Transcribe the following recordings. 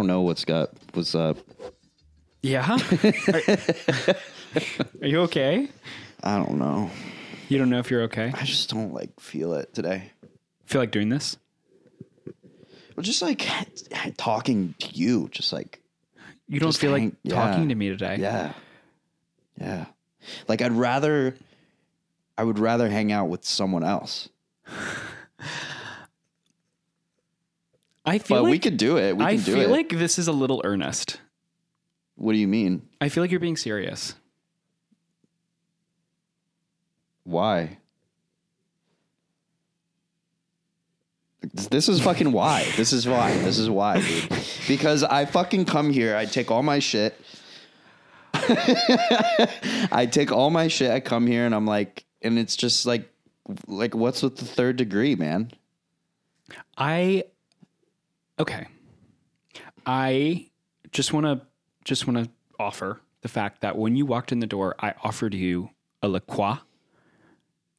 don't know what's got what's up. Yeah. are, are you okay? I don't know. You don't know if you're okay. I just don't like feel it today. Feel like doing this? Well, just like talking to you, just like you don't feel hang- like yeah. talking to me today. yeah, yeah. Like I'd rather, I would rather hang out with someone else. I feel But like we could do it. We I can do feel it. like this is a little earnest. what do you mean? I feel like you're being serious. Why? This is fucking why. This is why. This is why, dude. Because I fucking come here, I take all my shit. I take all my shit, I come here and I'm like and it's just like like what's with the third degree, man? I okay. I just want to just want to offer the fact that when you walked in the door, I offered you a La Croix,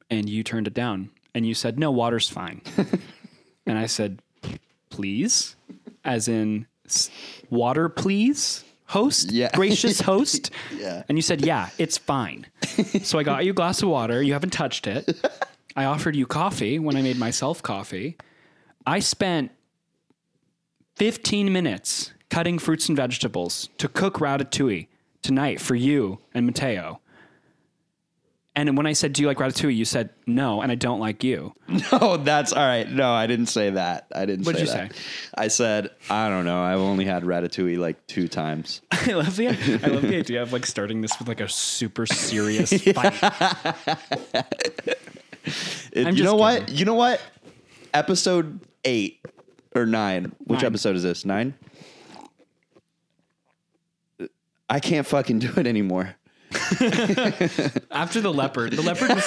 and you turned it down, and you said no, water's fine. and I said, please, as in water, please, host, Yeah. gracious host. Yeah. And you said, yeah, it's fine. so I got you a glass of water. You haven't touched it. I offered you coffee when I made myself coffee. I spent 15 minutes cutting fruits and vegetables to cook ratatouille tonight for you and Mateo. And when I said, Do you like ratatouille? You said, No, and I don't like you. No, that's all right. No, I didn't say that. I didn't What'd say you that. say? I said, I don't know. I've only had ratatouille like two times. I love the I love the idea of like starting this with like a super serious fight. It- you know what? You know what? Episode eight or nine. Which Nine. episode is this? Nine. I can't fucking do it anymore. After the leopard, the leopard was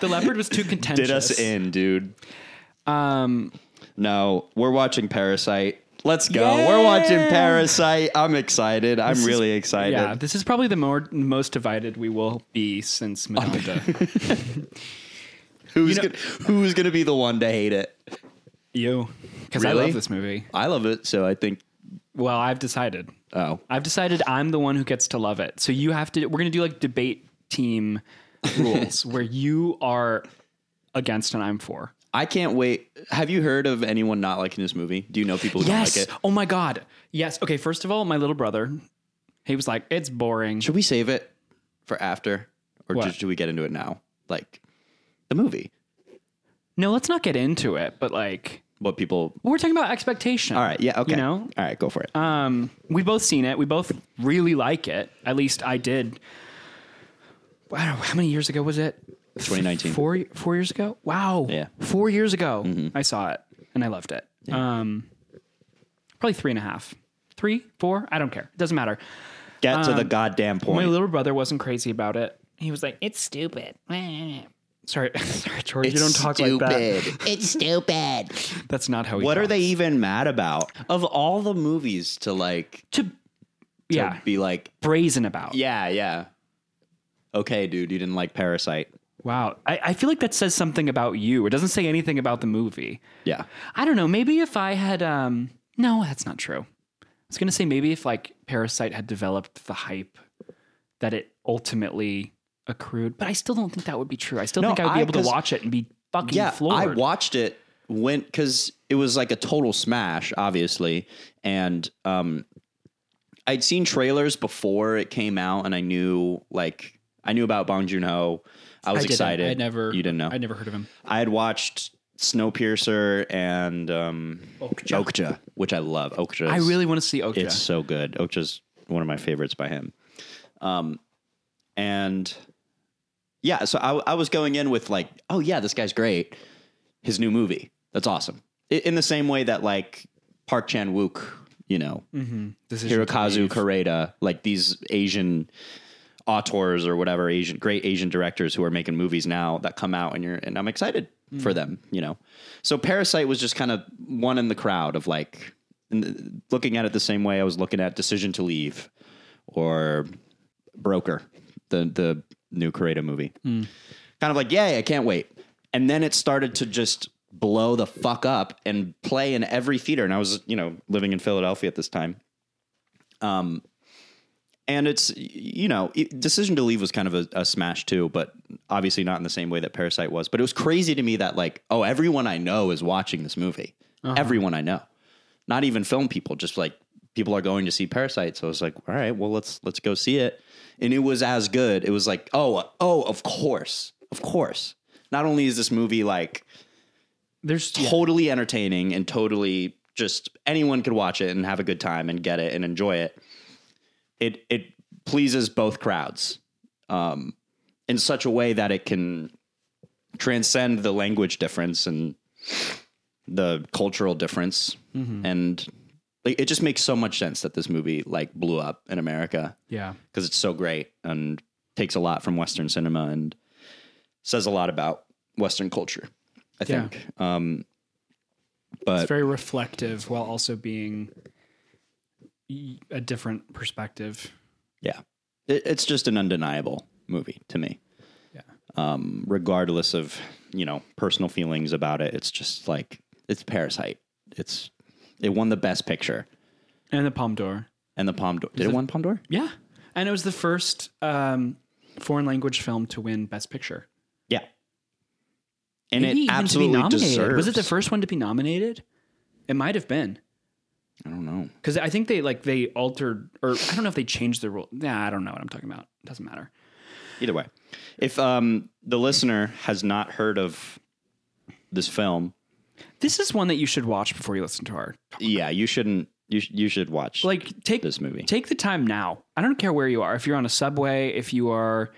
the leopard was too contentious. Did us in, dude. Um, No, we're watching Parasite. Let's go. We're watching Parasite. I'm excited. I'm really excited. yeah, this is probably the more most divided we will be since Medonda. Who's you know- gonna, who's gonna be the one to hate it? you, because I love this movie. I love it, so I think. Well, I've decided. Oh, I've decided I'm the one who gets to love it. So you have to. We're gonna do like debate team rules where you are against and I'm for. I can't wait. Have you heard of anyone not liking this movie? Do you know people who Yes. don't like it? Oh my god. Yes. Okay. First of all, my little brother, he was like, "It's boring." Should we save it for after, or What? just, should we get into it now? Like the movie. No, let's not get into it. But like, What people? we're talking about expectation. All right. Yeah. Okay. You know, All right. Go for it. Um, we both seen it. We both really like it. At least I did. I don't know, how many years ago was it? 2019. Four four years ago. Wow. Yeah. Four years ago, I saw it and I loved it. Um, probably three and a half, three, four. I don't care. It doesn't matter. Get to the goddamn point. My little brother wasn't crazy about it. He was like, "It's stupid." Sorry, sorry, George. you don't talk like that. It's stupid. That's not how. He what are they even mad about? Of all the movies to like, to? to Yeah, be like, brazen about. yeah, yeah. Okay, dude, you didn't like Parasite. Wow, I, I feel like that says something about you. It doesn't say anything about the movie. Yeah. I don't know. Maybe if I had, um, no, that's not true. I was gonna say maybe if like Parasite had developed the hype that it ultimately accrued, but I still don't think that would be true. I still No, think I would be I- able to 'cause- watch it and be fucking yeah, floored. I watched it when because it was like a total smash, obviously, and um, I'd seen trailers before it came out, and I knew like I knew about Bong Joon Ho. I was didn't. excited. I never. You didn't know. I never heard of him. I had watched Snowpiercer and um, Okja. Okja, which I love. Okja. I really want to see Okja. It's so good. Okja's one of my favorites by him. Um, and yeah, so I, I was going in with like, oh yeah, this guy's great. His new movie, that's awesome. I- In the same way that like Park Chan Wook, you know, mm-hmm. Decision to Hirokazu Leave. Koreeda, like these Asian auteurs or whatever Asian great Asian directors who are making movies now that come out and you're and I'm excited mm. for them, you know. So Parasite was just kind of one in the crowd of like n- uh, looking at it the same way I was looking at Decision to Leave or Broker. the the new Koreeda movie. Kind of like, yay, I can't wait. And then it started to just blow the fuck up and play in every theater. And I was, you know, living in Philadelphia at this time. Um, and it's you know it- decision to leave was kind of a, a smash too but obviously not in the same way that parasite was but it was crazy to me that like oh everyone i know is watching this movie everyone i know not even film people just like people are going to see parasite so i was like all right well let's let's go see it and it was as good it was like oh oh of course of course not only is this movie like There's yeah. totally entertaining and totally just anyone could watch it and have a good time and get it and enjoy it. It it pleases both crowds um, in such a way that it can transcend the language difference and the cultural difference and like, it just makes so much sense that this movie like blew up in America yeah. because it's so great and takes a lot from Western cinema and says a lot about Western culture. I Yeah. think. Um, but It's very reflective while also being a different perspective. yeah, it, it's just an undeniable movie to me. Yeah. Um, regardless of you know personal feelings about it, it's just like it's Parasite. It's it won the Best Picture And the Palme d'Or. and the Palme d'Or. Did it win Palme d'Or? Yeah. And it was the first um, foreign language film to win Best Picture. Yeah. And Maybe it even absolutely to be nominated. deserves. Was it the first one to be nominated? It might have been. I don't know. Because I think they like they altered or I don't know if they changed the rule. Yeah, I don't know what I'm talking about. It doesn't matter. Either way, if um, the listener has not heard of this film, This is one that you should watch before you listen to our yeah, you shouldn't. You sh- you should watch like take this movie. Take the time now. I don't care where you are. If you're on a subway, if you are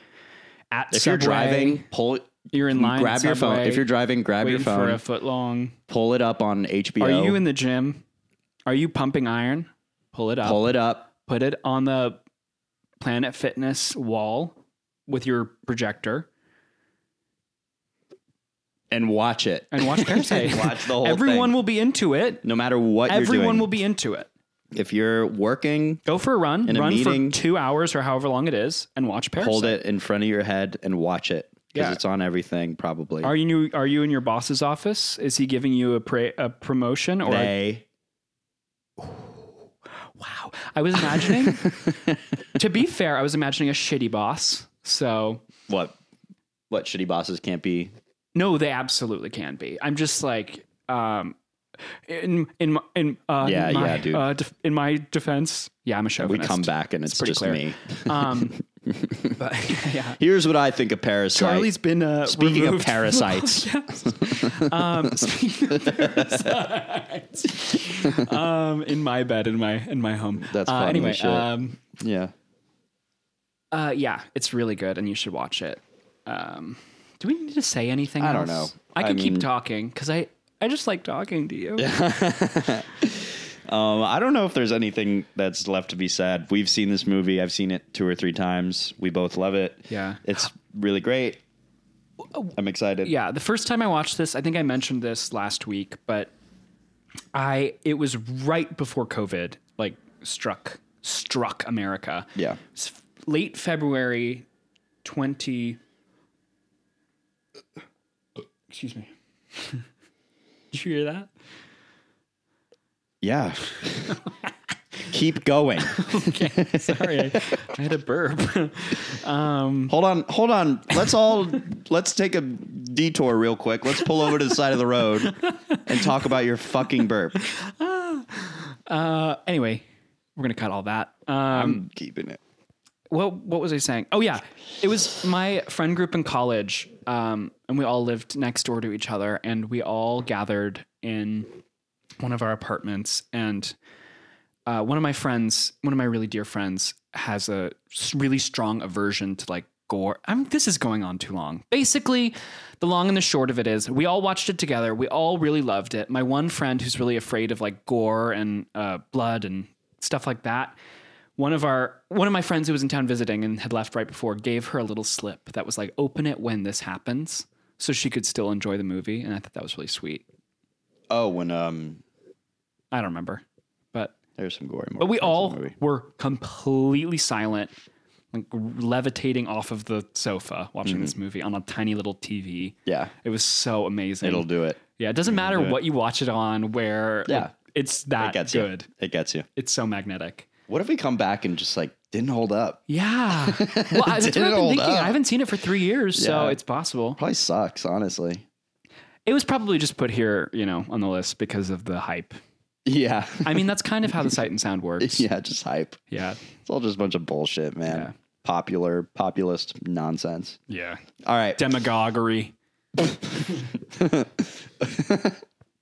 at if Subway, you're driving, pull it. you're in line. grab your phone. If you're driving, grab your waiting for phone. a foot long. pull it up on HBO. Are you in the gym? Are you pumping iron? Pull it up. pull it up. Put it on the Planet Fitness wall with your projector and watch it and watch Parasite. watch the whole thing. Everyone thing. will be into it. no matter what you're Everyone will be into it. if you're working, Go for a run. In a run meeting- for two hours or however long it is, and watch Parasite. hold it in front of your head and watch it because Yeah. it's on everything. Probably. Are you are you in your boss's office? Is he giving you a pra- a promotion or? A, wow, I was imagining. to be fair, I was imagining a shitty boss. So What? What shitty bosses can't be? No, they absolutely can be. I'm just like, um, in in my- in uh, Yeah, my, yeah, dude. Uh, def- in my defense, yeah, I'm a show. We come back and it's, pretty just clear. me. Um, but yeah. Here's what I think of Parasite. Charlie's been uh, Speaking of removed parasites. um, speaking of parasites, um, in my bed in my in my home. That's uh, funny anyway. shit. Um, yeah. uh, yeah, it's really good, and you should watch it. Um, do we need to say anything? I don't else? know. I I can keep mean- talking because I I just like talking to you. Um, I don't know if there's anything that's left to be said. We've seen this movie. I've seen it two or three times. We both love it. Yeah. It's really great. I'm excited. yeah the first time i watched this i think i mentioned this last week but i it was right before covid like struck struck america Yeah. It's f- late february 20 excuse me did you hear that Yeah. Keep going. okay. sorry I, I had a burp Hold on. Hold on. Let's all let's take a detour real quick. Let's pull over to the side of the road and talk about your fucking burp. uh anyway we're gonna cut all that um I'm keeping it. What what was I saying? Oh yeah, it was my friend group in college, um, and we all lived next door to each other, and we all gathered in one of our apartments, and uh, one of my friends, one of my really dear friends, has a really strong aversion to like gore. I'm, this is going on too long. Basically, the long and the short of it is, we all watched it together. We all really loved it. My one friend who's really afraid of like gore and uh, blood and stuff like that one of our one of my friends who was in town visiting and had left right before gave her a little slip that was like open it when this happens so she could still enjoy the movie and i thought that was really sweet Oh, when um i don't remember but there's some gory but we all were completely silent like levitating off of the sofa watching this movie on a tiny little TV. Yeah. It was so amazing. It'll do it. yeah, it doesn't matter do it. what you watch it on, where Yeah. it's It that gets good. you. It gets you. It's so magnetic. What if we come back and just like didn't hold up? Yeah. Well, I- that's what I've been thinking. up. I haven't seen it for three years, so it's possible. Probably sucks, honestly. It was probably just put here, you know, on the list because of the hype. Yeah. I mean, that's kind of how the Sight and Sound works. yeah, just hype. Yeah. It's all just a bunch of bullshit, man. Yeah. Popular, populist nonsense. Yeah. All right. Demagoguery.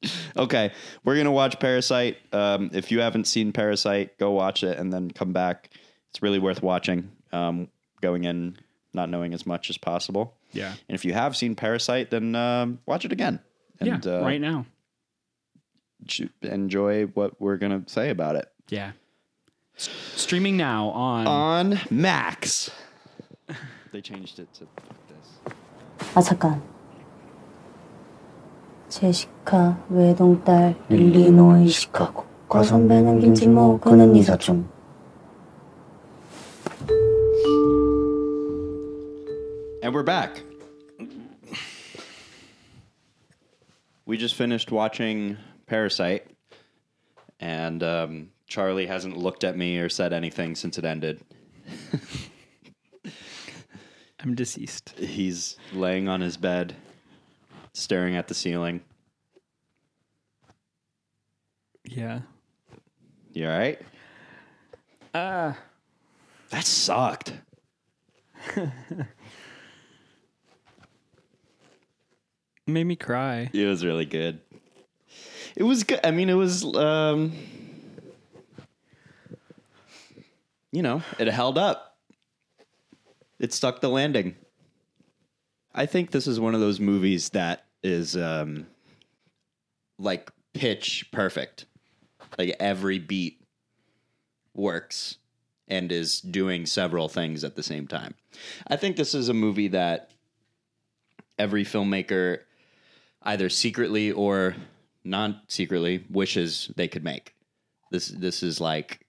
Okay. We're going to watch Parasite. Um, if you haven't seen Parasite, go watch it and then come back. It's really worth watching. Um, going in not knowing as much as possible. Yeah. And if you have seen Parasite, then um, watch it again. And yeah. uh, right now. ch- enjoy what we're going to say about it. Yeah. S- streaming now on. On Max. they changed it to this. 아 잠깐 제시카 외동딸 일리노이 시카고 과선배는 김진모 그는 이사촌 And we're back. We just finished watching Parasite, and um, Charlie hasn't looked at me or said anything since it ended. I'm deceased. He's laying on his bed, staring at the ceiling. Yeah. You all right? Uh, That sucked. made me cry. It was really good. It was good. I mean, it was, um, you know, it held up. It stuck the landing. I think this is one of those movies that is um, like pitch perfect. Like every beat works and is doing several things at the same time. I think this is a movie that every filmmaker either secretly or non secretly wishes they could make. This this is like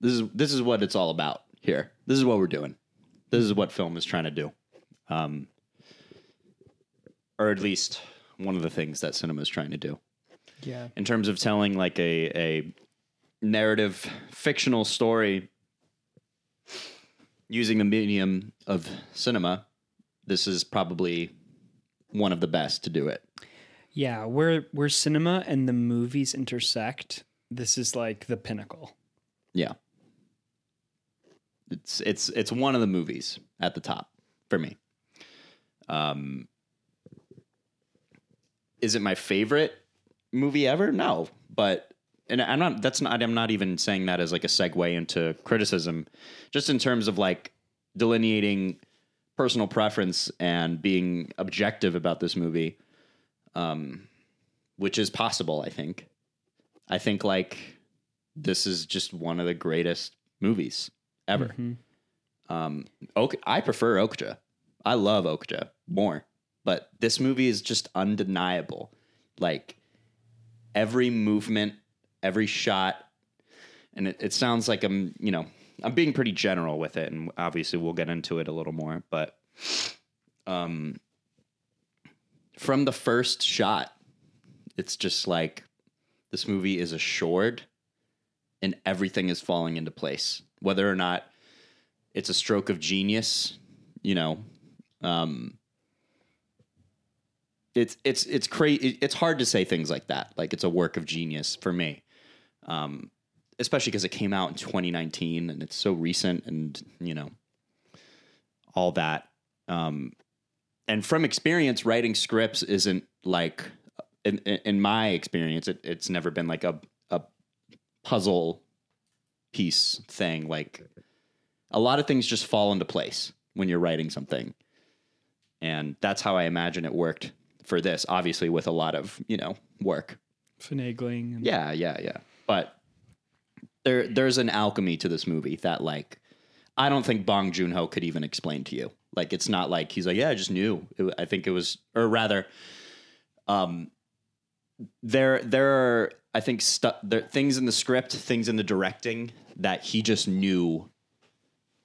this is this is what it's all about here. This is what we're doing. This is what film is trying to do. Um or at least one of the things that cinema is trying to do. Yeah. In terms of telling like a a narrative fictional story using the medium of cinema, this is probably one of the best to do it. Yeah. Where where cinema and the movies intersect, this is like the pinnacle. Yeah. It's it's it's one of the movies at the top for me. Um is it my favorite movie ever? No, but and I'm not that's not I'm not even saying that as like a segue into criticism just in terms of like delineating personal preference and being objective about this movie um which is possible, I think. I think like this is just one of the greatest movies ever. Um, Ok I prefer Okja. I love Okja more, but this movie is just undeniable. Like every movement, every shot, and it, it sounds like I'm, you know, I'm being pretty general with it, and obviously we'll get into it a little more, but um, from the first shot, it's just like this movie is assured and everything is falling into place. Whether or not it's a stroke of genius, you know, um, it's it's it's crazy. It's hard to say things like that. Like it's a work of genius for me, um, especially because it came out in 2019 and it's so recent, and you know, all that. Um, and from experience, writing scripts isn't like, in, in my experience, it, it's never been like a a puzzle piece thing. Like a lot of things just fall into place when you're writing something. And that's how I imagine it worked for this, obviously with a lot of, you know, work. Finagling. And Yeah, yeah, yeah. But there there's an alchemy to this movie that like I don't think Bong Joon-ho could even explain to you. Like it's not like he's like, yeah, I just knew. It, I think it was or rather um there there are I think stu- there things in the script, things in the directing that he just knew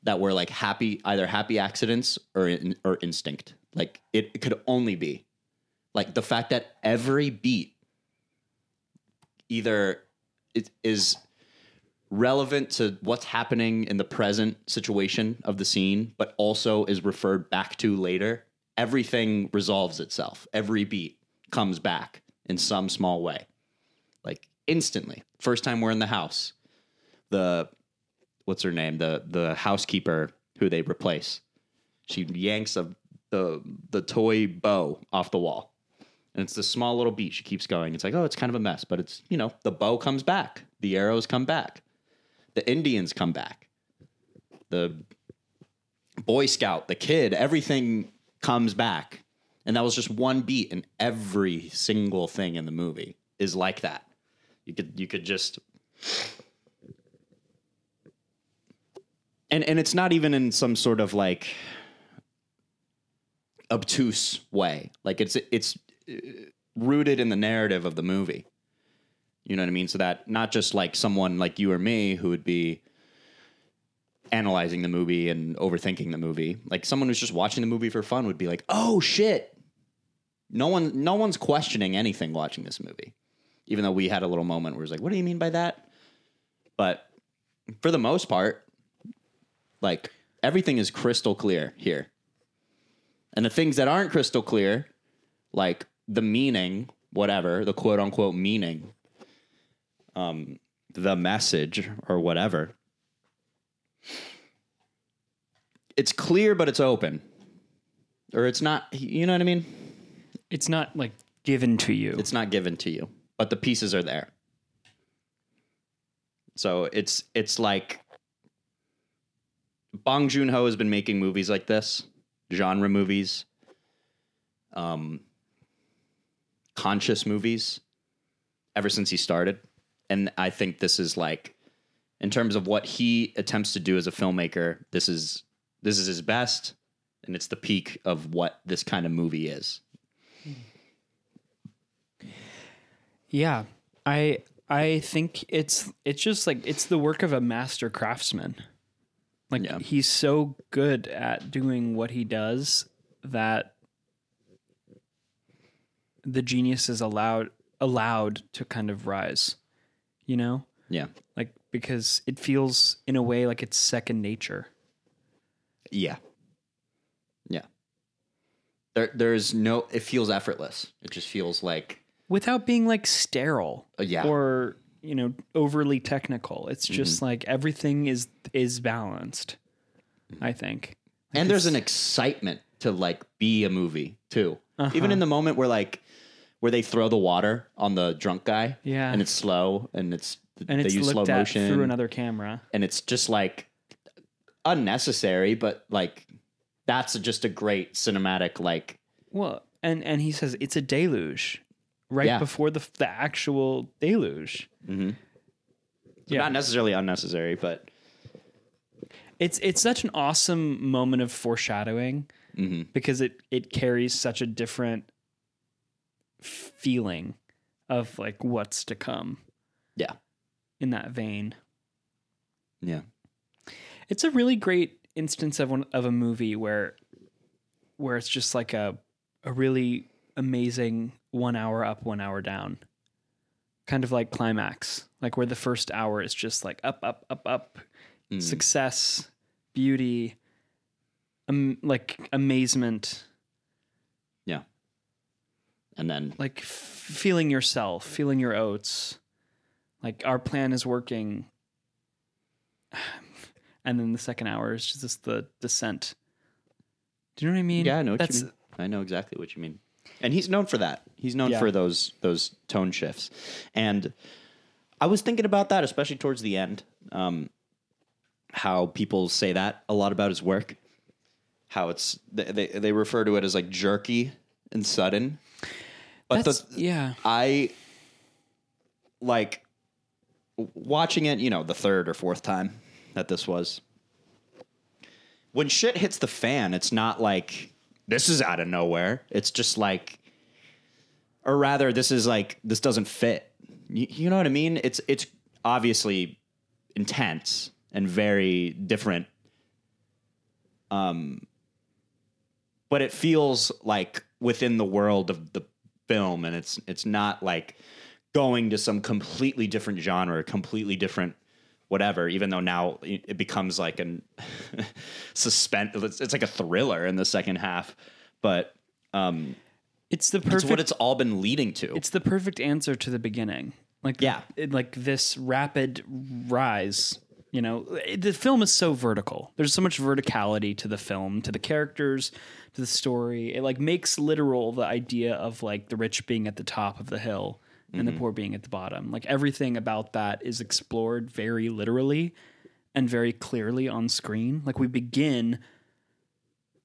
that were like happy, either happy accidents or in, or instinct. Like it, it could only be like the fact that every beat either it is relevant to what's happening in the present situation of the scene, but also is referred back to later. Everything resolves itself. Every beat comes back in some small way, instantly. First time we're in the house, the what's her name, the the housekeeper who they replace, she yanks a the the toy bow off the wall. And it's this small little beat. She keeps going. It's like, oh, it's kind of a mess, but it's, you know, the bow comes back. The arrows come back. The Indians come back. The Boy Scout, the kid, everything comes back. And that was just one beat, and every single thing in the movie is like that. You could you could just and and it's not even in some sort of like obtuse way. Like it's it's uh, rooted in the narrative of the movie. You know what I mean? So that not just like someone like you or me who would be analyzing the movie and overthinking the movie, like someone who's just watching the movie for fun would be like, "Oh shit." No one no one's questioning anything watching this movie. Even though we had a little moment where it's like, "What do you mean by that?" But for the most part, like everything is crystal clear here. And the things that aren't crystal clear, like the meaning, whatever, the quote unquote meaning, um, the message or whatever, it's clear, but it's open. Or it's not, you know what I mean? It's not like given to you. It's not given to you, but the pieces are there. So it's it's like Bong Joon Ho has been making movies like this, genre movies, um, conscious movies, ever since he started, and I think this is like, in terms of what he attempts to do as a filmmaker, this is this is his best, and it's the peak of what this kind of movie is. Yeah. I I think it's it's just like it's the work of a master craftsman. Like Yeah. he's so good at doing what he does that the genius is allowed allowed to kind of rise. You know? Yeah, Like because it feels in a way like it's second nature. yeah, yeah. There, there's no. It feels effortless. It just feels like Without being like sterile. Uh, yeah. Or you know, overly technical. It's just like everything is is balanced. I think. and there's an excitement to like be a movie too. Uh-huh. Even in the moment where like where they throw the water on the drunk guy, Yeah. and it's slow and it's and they it's use slow motion through another camera. and it's just like unnecessary, but like that's just a great cinematic like Well, and and he says it's a deluge, right Yeah. before the the actual deluge. Yeah. not necessarily unnecessary, but It's it's such an awesome moment of foreshadowing Mm-hmm. because it it carries such a different feeling of like what's to come yeah, in that vein. yeah, It's a really great instance of one of a movie where where it's just like a a really amazing one hour up, one hour down. Kind of like climax, like where the first hour is just like up, up, up, up, success, beauty, um, like amazement, yeah. And then like f- feeling yourself, feeling your oats. Like our plan is working. And then the second hour is just the descent. Do you know what I mean? yeah, I know what That's you mean. I know exactly what you mean. And he's known for that. He's known Yeah. for those those tone shifts. And I was thinking about that, especially towards the end. Um, how people say that a lot about his work. How it's they they, refer to it as like jerky and sudden. But That's, the yeah. I like watching it, you know, the third or fourth time that this was. When shit hits the fan, it's not like this is out of nowhere. It's just like, or rather, this is like this doesn't fit. You, you know what I mean? It's it's obviously intense and very different Um, but it feels like within the world of the film, and it's it's not like going to some completely different genre, completely different whatever. Even though now it becomes like an suspense, it's, it's like a thriller in the second half. But um, It's the it's perfect. what it's all been leading to. it's the perfect answer to the beginning. Like Yeah. it- like this rapid rise. You know, it- the film is so vertical. There's so much verticality to the film, to the characters, to the story. It like makes literal the idea of like the rich being at the top of the hill and the poor being at the bottom. Like everything about that is explored very literally and very clearly on screen. Like we begin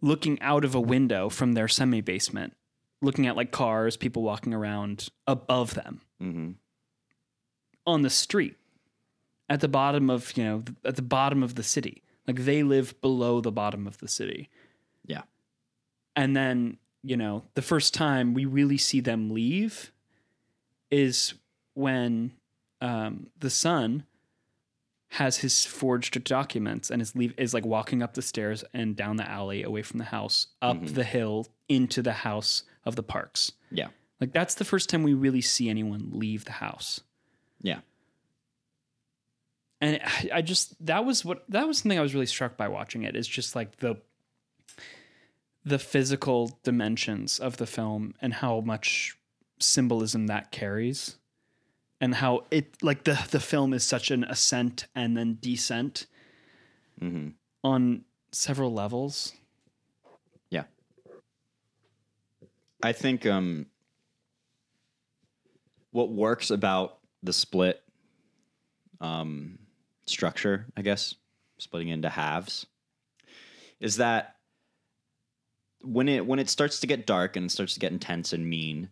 looking out of a window from their semi basement, looking at like cars, people walking around above them Mhm. on the street at the bottom of, you know, at the bottom of the city. Like they live below the bottom of the city. Yeah. And then, you know, the first time we really see them leave is when um, the son has his forged documents and is leave is like walking up the stairs and down the alley away from the house, up the hill into the house of the parks. Yeah. Like that's the first time we really see anyone leave the house. Yeah. And I- I just that was what that was something I was really struck by watching it is just like the the physical dimensions of the film and how much symbolism that carries and how it like the the film is such an ascent and then descent hmm on several levels. Yeah. I think um what works about the split um structure, I guess, splitting into halves, is that when it when it starts to get dark and starts to get intense and mean,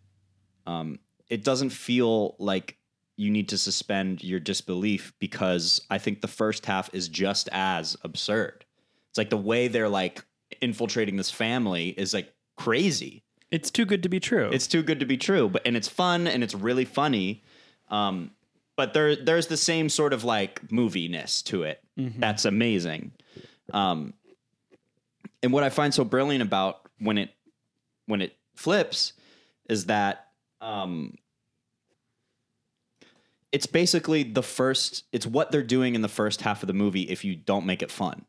um, it doesn't feel like you need to suspend your disbelief because I think the first half is just as absurd. It's like the way they're like infiltrating this family is like crazy. It's too good to be true. It's too good to be true, but and it's fun and it's really funny. Um, but there there's the same sort of like moviness to it. That's amazing. Um, and what I find so brilliant about when it when it flips is that um, it's basically the first. It's what they're doing in the first half of the movie. If you don't make it fun,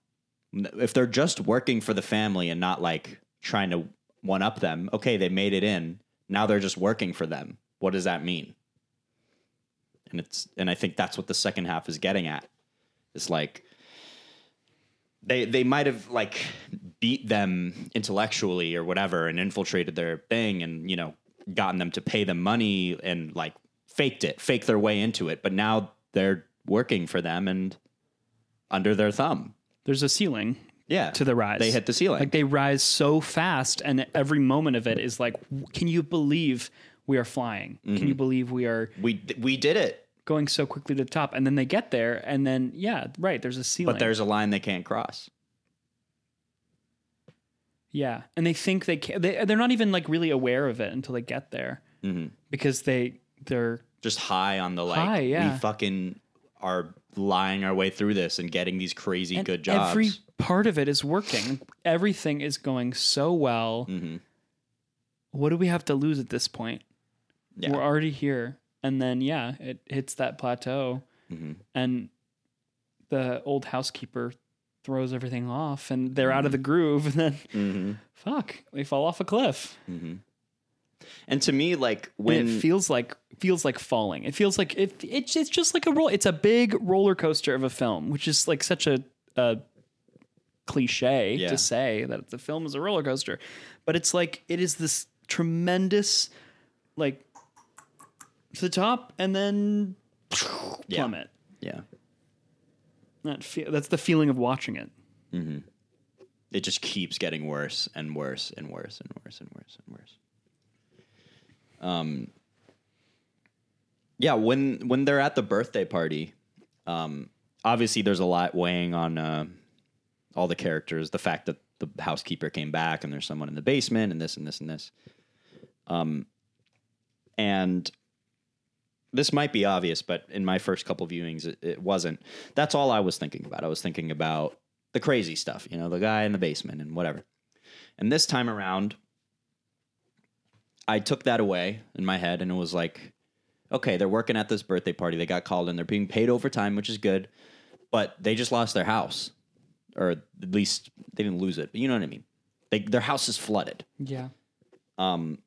if they're just working for the family and not like trying to one up them, okay, they made it in. Now they're just working for them. What does that mean? And it's and I think that's what the second half is getting at. It's like they they might have like beat them intellectually or whatever and infiltrated their thing and you know gotten them to pay them money and like faked it, faked their way into it. But now they're working for them and under their thumb. There's a ceiling Yeah, to the rise. They hit the ceiling. Like they rise so fast, and every moment of it is like, can you believe we are flying? Can Mm-hmm. you believe we are we we did it, going so quickly to the top? And then they get there, and then yeah, right. There's a ceiling. but there's a line they can't cross. Yeah, and they think they can. They they're not even like really aware of it until they get there Mm-hmm. because they they're Just high on the like. High, yeah. We fucking are lying our way through this and getting these crazy and good jobs. Every part of it is working. Everything is going so well. Mhm. What do we have to lose at this point? Yeah. We're already here, and then yeah, it hits that plateau, Mhm. and the old housekeeper throws everything off, and they're out of the groove, and then Mhm. fuck, they fall off a cliff. And to me, like and when it feels like feels like falling. It feels like it, it's it's just like a roll. It's a big roller coaster of a film, which is like such a, a cliche Yeah. to say that the film is a roller coaster, but it's like it is this tremendous like to the top and then Yeah. plummet. yeah, That fe- that's the feeling of watching it. It just keeps getting worse and worse and worse and worse and worse and worse. Um, yeah, when when they're at the birthday party, um, obviously there's a lot weighing on uh, all the characters. The fact that the housekeeper came back and there's someone in the basement and this and this and this. Um, and this might be obvious, but in my first couple viewings, it, it wasn't. That's all I was thinking about. I was thinking about the crazy stuff, you know, the guy in the basement and whatever. And this time around, I took that away in my head and it was like, okay, they're working at this birthday party. They got called in. They're being paid overtime, which is good, but they just lost their house, or at least they didn't lose it. But you know what I mean? They, their house is flooded Yeah. Um,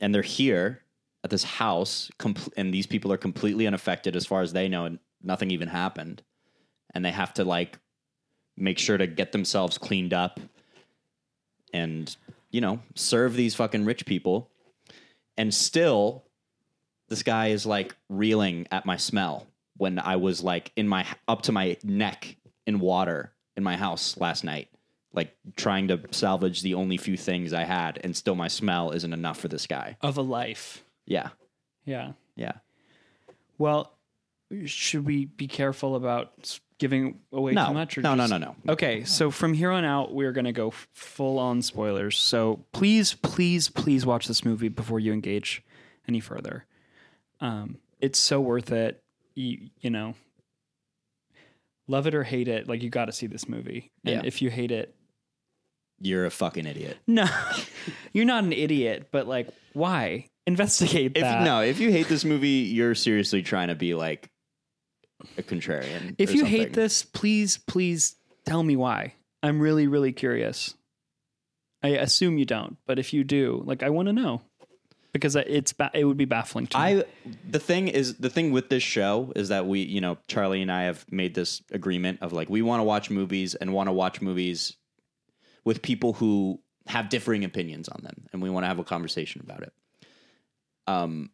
and they're here at this house, compl- and these people are completely unaffected as far as they know, and nothing even happened. And they have to like make sure to get themselves cleaned up and, you know, serve these fucking rich people. And still, this guy is like reeling at my smell when I was like in my up to my neck in water in my house last night, like trying to salvage the only few things I had, and still my smell isn't enough for this guy. Of a life. Yeah, Yeah. yeah. Well, should we be careful about giving away No, too much? no, no, just- no, no. Okay, so from here on out, we're going to go full on spoilers. So please, please, please watch this movie before you engage any further. Um, it's so worth it. You, you know, love it or hate it, like you got to see this movie. And Yeah. if you hate it, You're a fucking idiot. no, you're not an idiot, but like, why? Investigate If that. no, if you hate this movie, you're seriously trying to be like a contrarian. If you hate this, please, please tell me why. I'm really, really curious. I assume you don't, but if you do, like, I want to know because it's ba- it would be baffling to me. I the thing is the thing with this show is that we you know Charlie and I have made this agreement of like we want to watch movies and want to watch movies with people who have differing opinions on them and we want to have a conversation about it. Um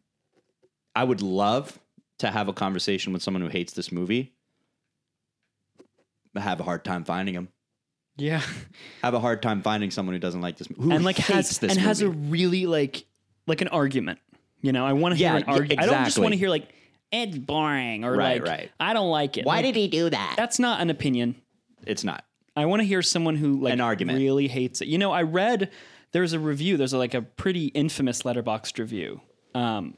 I would love to have a conversation with someone who hates this movie. I have a hard time finding them. yeah, Have a hard time finding someone who doesn't like this movie. And like hates has this and has a really like like an argument. You know, I want to hear Yeah, an argument. I don't just want to hear like it's boring or Right, like right. I don't like it. Why like, did he do that? that's not an opinion. It's not. I want to hear someone who like An argument. really hates it. You know, I read there's a review. There's a, like a pretty infamous Letterboxd review. Um,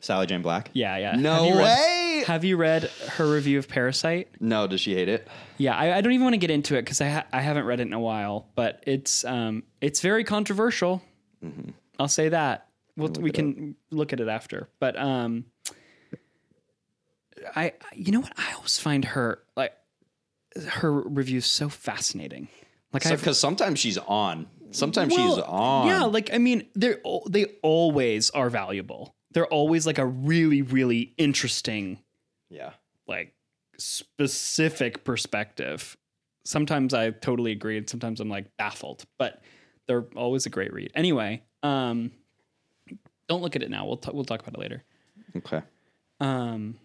Sally Jane Black? yeah, yeah. No Have you read- way! have you read her review of Parasite? No, does she hate it? Yeah, I, I don't even want to get into it because I ha- I haven't read it in a while, but it's um it's very controversial. I'll say that. We'll, we can look at it after, but um, I you know what I always find her like her reviews so fascinating. Like I Because sometimes she's on. Sometimes she's on. Yeah, like I mean, they're they always are valuable. They're always like a really really interesting yeah. like specific perspective. Sometimes I totally agree, and sometimes I'm like baffled, but they're always a great read. Anyway, um, don't look at it now. We'll t- we'll talk about it later. Okay. Um,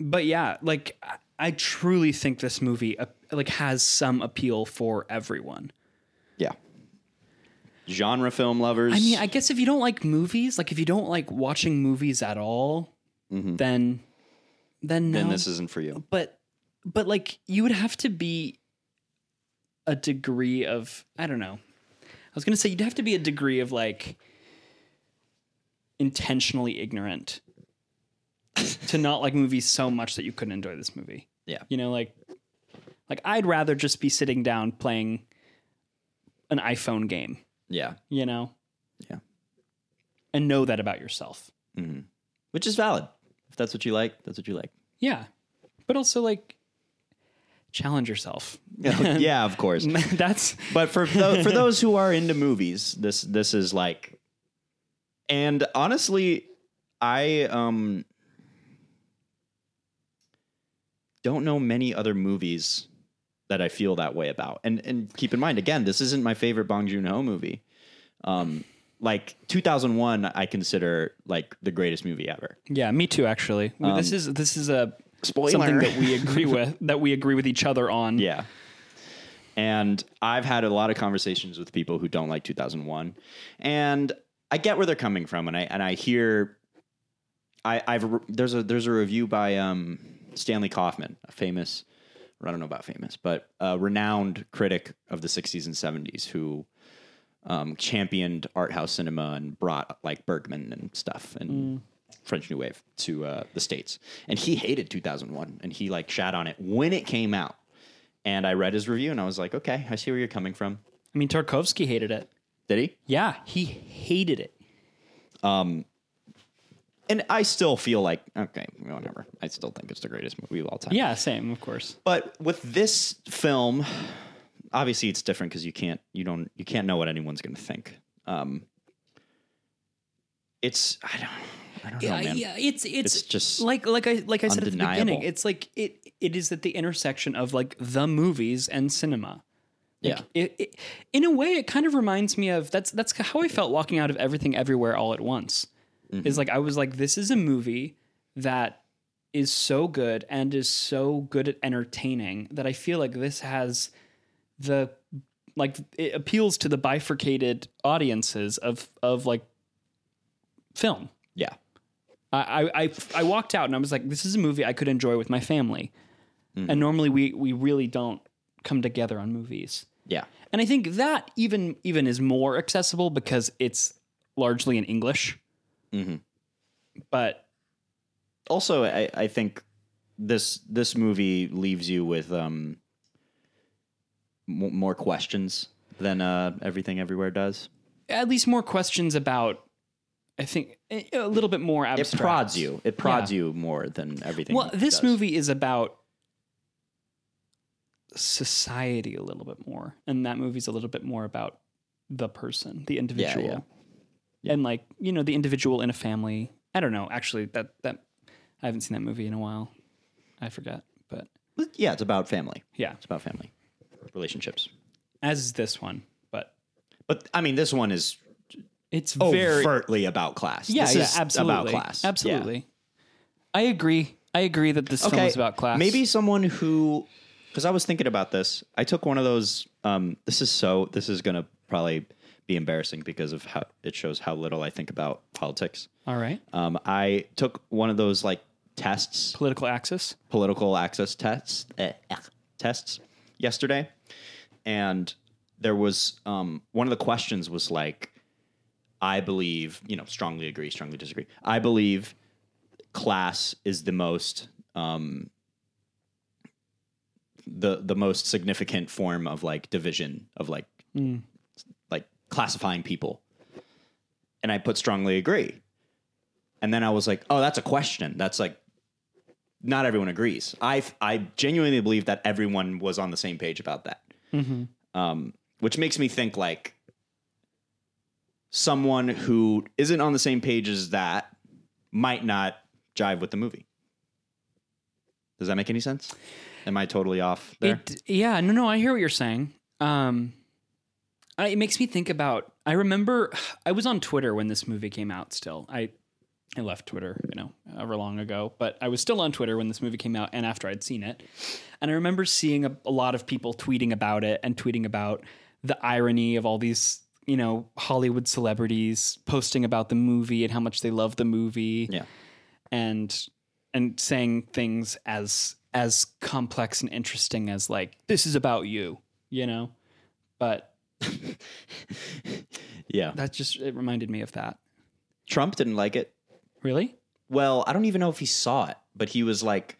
but yeah, like I, I truly think this movie uh, like has some appeal for everyone. Yeah. Genre film lovers. I mean, I guess if you don't like movies, like if you don't like watching movies at all, mm-hmm. then then no. then this isn't for you. but but like you would have to be a degree of I don't know. I was gonna say you'd have to be a degree of like intentionally ignorant to not like movies so much that you couldn't enjoy this movie. Yeah. You know, like like I'd rather just be sitting down playing an iPhone game, Yeah. you know? Yeah. And know that about yourself. Which is valid. If that's what you like, that's what you like. Yeah. But also like challenge yourself. yeah, of course. That's But for tho- for those who are into movies, this this is like and honestly, I um don't know many other movies that I feel that way about. And and keep in mind again, this isn't my favorite Bong Joon-ho movie. Um like 2001 I consider like the greatest movie ever. Yeah, me too. Actually, this is this is a Um, Spoiler. something that we agree with that we agree with each other on. Yeah. And I've had a lot of conversations with people who don't like 2001, and I get where they're coming from, and I and I hear, I I've there's a there's a review by um, Stanley Kauffmann, a famous, I don't know about famous, but a renowned critic of the 60s and 70s who um, championed art house cinema and brought like Bergman and stuff and French New Wave to uh, the states, and he hated 2001, and he like shat on it when it came out, and I read his review, and I was like, okay, I see where you're coming from. I mean, Tarkovsky hated it. Did he? Yeah, he hated it. And I still feel like okay, whatever. I still think it's the greatest movie of all time. Yeah, same, of course. But with this film, obviously it's different because you can't you don't you can't know what anyone's going to think. Um, it's I don't I don't know, Yeah, man. yeah, it's, it's It's just like like I like I said at the beginning. It's like it it is at the intersection of like the movies and cinema. yeah, It, it, in a way, it kind of reminds me of that's that's how I felt walking out of Everything Everywhere All at Once. Is mm-hmm. like I was like, this is a movie that is so good and is so good at entertaining that I feel like this has the like it appeals to the bifurcated audiences of of like film. yeah, I, I I walked out and I was like, this is a movie I could enjoy with my family. Mm-hmm. And normally we we really don't come together on movies. yeah, And I think that even even is more accessible because it's largely in English. But also I, I think this this movie leaves you with um m- more questions than uh everything everywhere does at least more questions about, I think, a little bit more abstract. it prods you it prods Yeah. you more than everything else. Well, this does. movie is about society a little bit more, and that movie's a little bit more about the person, the individual, and like you know the individual in a family. I don't know. Actually, that that I haven't seen that movie in a while. I forget, but yeah it's about family yeah, it's about family relationships as is this one, but but i mean this one is it's very overtly about class yeah, this yeah, is absolutely, about class Yeah. absolutely. I agree. I agree that this film is about class. maybe someone who because i was thinking about this i took one of those um this is so this is gonna probably be embarrassing because of how it shows how little i think about politics. All right, um i took one of those like tests. Political axis. political access tests eh, eh, tests yesterday, and there was um, one of the questions was like, I believe, you know, strongly agree, strongly disagree. I believe class is the most um, the the most significant form of like division of like like classifying people, and I put strongly agree. And then I was like, oh, that's a question. That's like not everyone agrees. I I genuinely believe that everyone was on the same page about that. Um, which makes me think like someone who isn't on the same page as that might not jive with the movie. Does that make any sense? Am I totally off there? It, yeah, no, no, I hear what you're saying. Um, I, it makes me think about. I remember I was on Twitter when this movie came out. Still, I I left Twitter, you know, ever long ago, but I was still on Twitter when this movie came out and after I'd seen it. And I remember seeing a, a lot of people tweeting about it and tweeting about the irony of all these, you know, Hollywood celebrities posting about the movie and how much they love the movie yeah. and and saying things as as complex and interesting as like this is about you, you know. But Yeah. that just it reminded me of that. Trump didn't like it. Really? Well, I don't even know if he saw it, but he was like,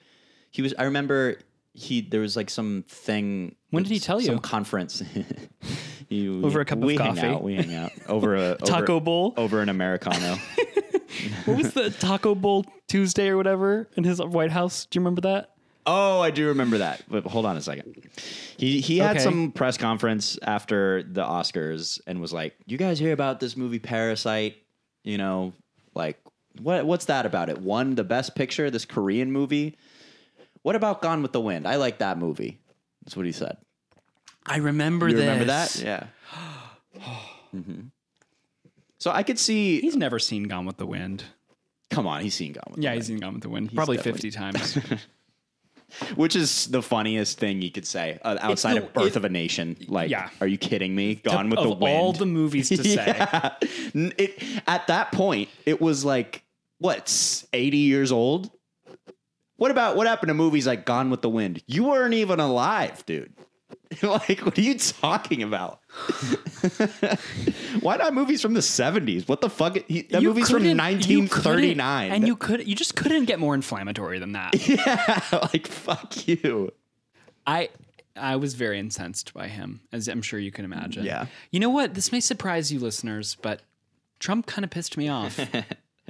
he was. I remember he there was like some thing. When did he tell Some you? Some conference. You- Over a cup of we coffee? Hang out, we hang out over a Taco over, bowl? over an americano. What was the Taco Bowl Tuesday or whatever in his White House? Do you remember that? Oh, I do remember that. But hold on a second. He he had Okay. some press conference after the Oscars and was like, "You guys hear about this movie Parasite? You know, like what what's that about? It won the best picture. This Korean movie. What about Gone with the Wind? I like that movie." That's what he said. I remember You this. remember that? Yeah. hmm So I could see. He's never seen Gone with the Wind. come on, he's seen Gone with Yeah, the he's seen Gone with the Wind probably definitely- 50 times. Which is the funniest thing you could say uh, outside the- of Birth it- of a Nation. Like, Yeah. are you kidding me? Gone with of the Wind. all the movies to say. Yeah. It, at that point, it was like what s- eighty years old. What about what happened to movies like Gone with the Wind? You weren't even alive, dude. like, what are you talking about? Why not movies from the seventies? What the fuck? He, that You movie's from nineteen thirty nine. And you could you just couldn't get more inflammatory than that. yeah, like fuck you. I I was very incensed by him, as I'm sure you can imagine. Yeah. You know what? This may surprise you, listeners, but Trump kind of pissed me off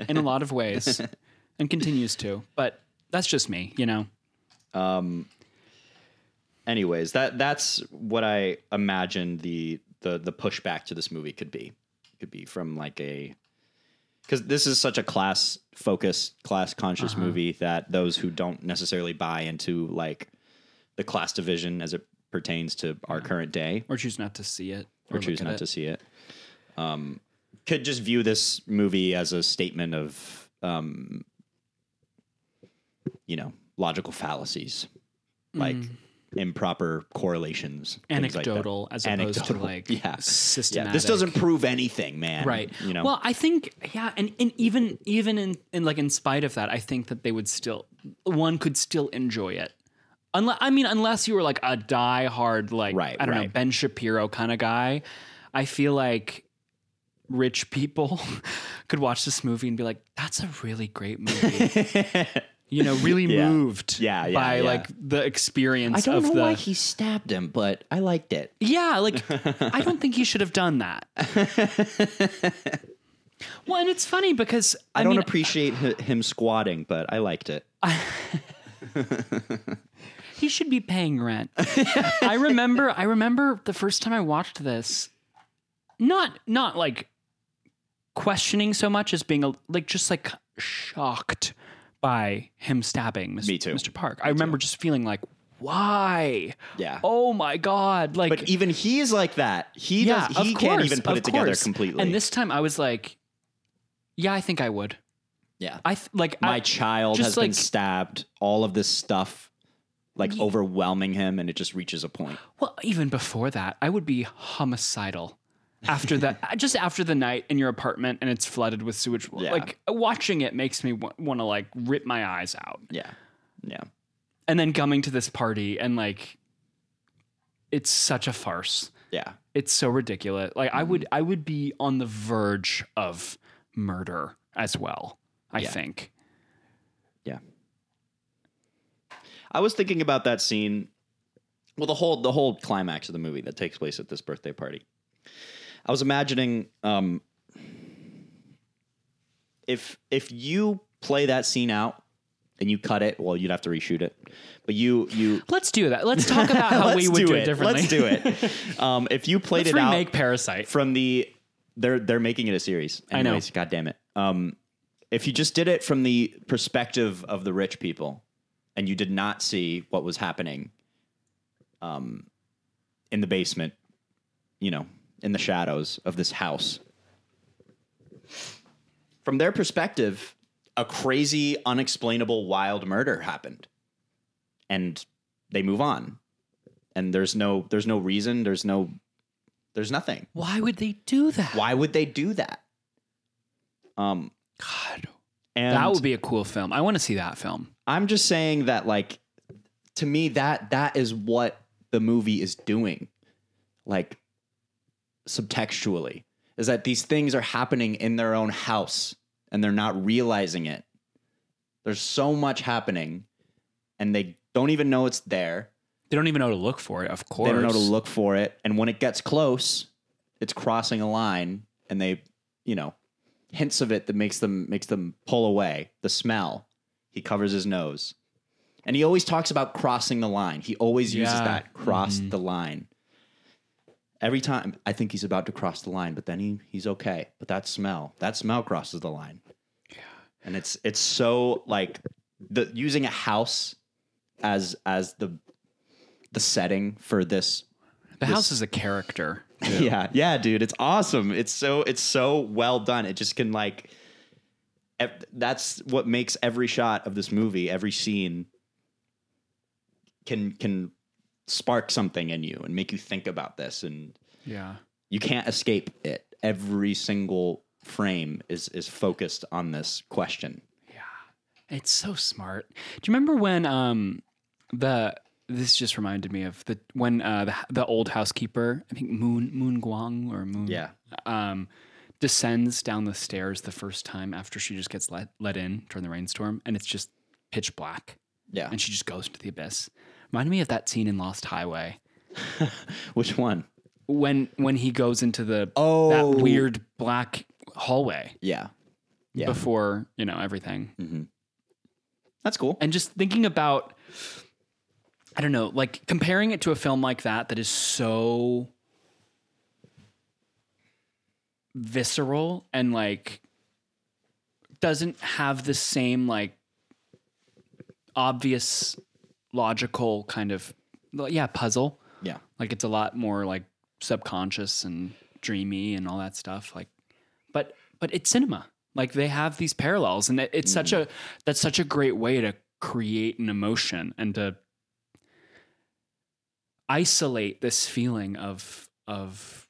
in a lot of ways, and continues to. But that's just me, you know. Um, anyways, that that's what I imagine the the the pushback to this movie could be. Could be from like a because this is such a class focused, class conscious movie that those who don't necessarily buy into like the class division as it pertains to our current day Or choose not to see it, or look choose not it. to see it, um, could just view this movie as a statement of, um, you know, logical fallacies, like improper correlations, things like. Anecdotal as opposed to, Anecdotal. like, yeah. systematic. Yeah, this doesn't prove anything, man. right You know. well i think yeah and, and even even in, in like in spite of that i think that they would still one could still enjoy it unless i mean unless you were like a die-hard like Right, i don't know ben shapiro kind of guy i feel like rich people could watch this movie and be like that's a really great movie you know really Yeah. moved Yeah, yeah, by yeah. like the experience I don't know the why he stabbed him, but I liked it. yeah, like I don't think he should have done that. well, and it's funny because I, I, don't mean, appreciate hi- him squatting, but I liked it. he should be paying rent. I remember I remember the first time I watched this not not like questioning so much as being a, like just like shocked by him stabbing Mr. Me too. Mr. Park. I remember just feeling like why? Yeah. Oh my god, like But even he's like that. He yeah, does. He of can't even put it together course. completely. And this time I was like yeah, I think I would. yeah, I th- like my I, child has been stabbed. All of this stuff, like overwhelming him, and it just reaches a point. Well, even before that, I would be homicidal. After that, just after the night in your apartment and it's flooded with sewage, Yeah. like watching it makes me want to like rip my eyes out. Yeah, yeah, And then coming to this party and like, it's such a farce. yeah. It's so ridiculous. Like I Mm-hmm. would, I would be on the verge of murder as well. I Yeah. think. Yeah. I was thinking about that scene. Well, the whole the whole climax of the movie that takes place at this birthday party. I was imagining um, if if you play that scene out and you cut it, well, you'd have to reshoot it. But you you Let's do that. Let's talk about how we would do, it differently. Let's do it. Um, if you played Let's it out remake Parasite. from the they're they're making it a series. I know. God damn it. Um, if you just did it from the perspective of the rich people, and you did not see what was happening, um, in the basement, you know, in the shadows of this house, from their perspective, a crazy, unexplainable, wild murder happened, and they move on, and there's no there's no reason, there's no there's nothing Why would they do that? why would they do that? Um, God, and that would be a cool film. I want to see that film. I'm just saying that, like, to me, that that is what the movie is doing, like, subtextually, is that these things are happening in their own house and they're not realizing it. There's so much happening, and they don't even know it's there. They don't even know to look for it. Of course, They don't know to look for it, and when it gets close, it's crossing a line, and they, you know, hints of it that makes them makes them pull away. The smell. He covers his nose, and he always talks about crossing the line. He always uses Yeah. that cross mm-hmm. the line. Every time I think he's about to cross the line, but then he he's okay. But that smell, that smell crosses the line. Yeah, and it's it's so like the using a house as as the the setting for this The house is a character. yeah yeah dude it's awesome it's so it's so well done it just can like ev- that's what makes every shot of this movie every scene can can spark something in you and make you think about this and Yeah. you can't escape it every single frame is is focused on this question Yeah. It's so smart. Do you remember when um the this just reminded me of the when uh the the old housekeeper, I think Moon Moon gwang or Moon yeah um descends down the stairs the first time after she just gets let let in during the rainstorm and it's just pitch black yeah and she just goes into the abyss. Reminded me of that scene in Lost Highway Which one? when when he goes into the Oh. that weird black hallway Yeah. Yeah. before you know everything. Mm-hmm. That's cool. and just thinking about i don't know like comparing it to a film like that that is so visceral and like doesn't have the same like obvious logical kind of yeah puzzle yeah. like it's a lot more like subconscious and dreamy and all that stuff like but but it's cinema like they have these parallels and it, it's such mm. a that's such a great way to create an emotion and to isolate this feeling of of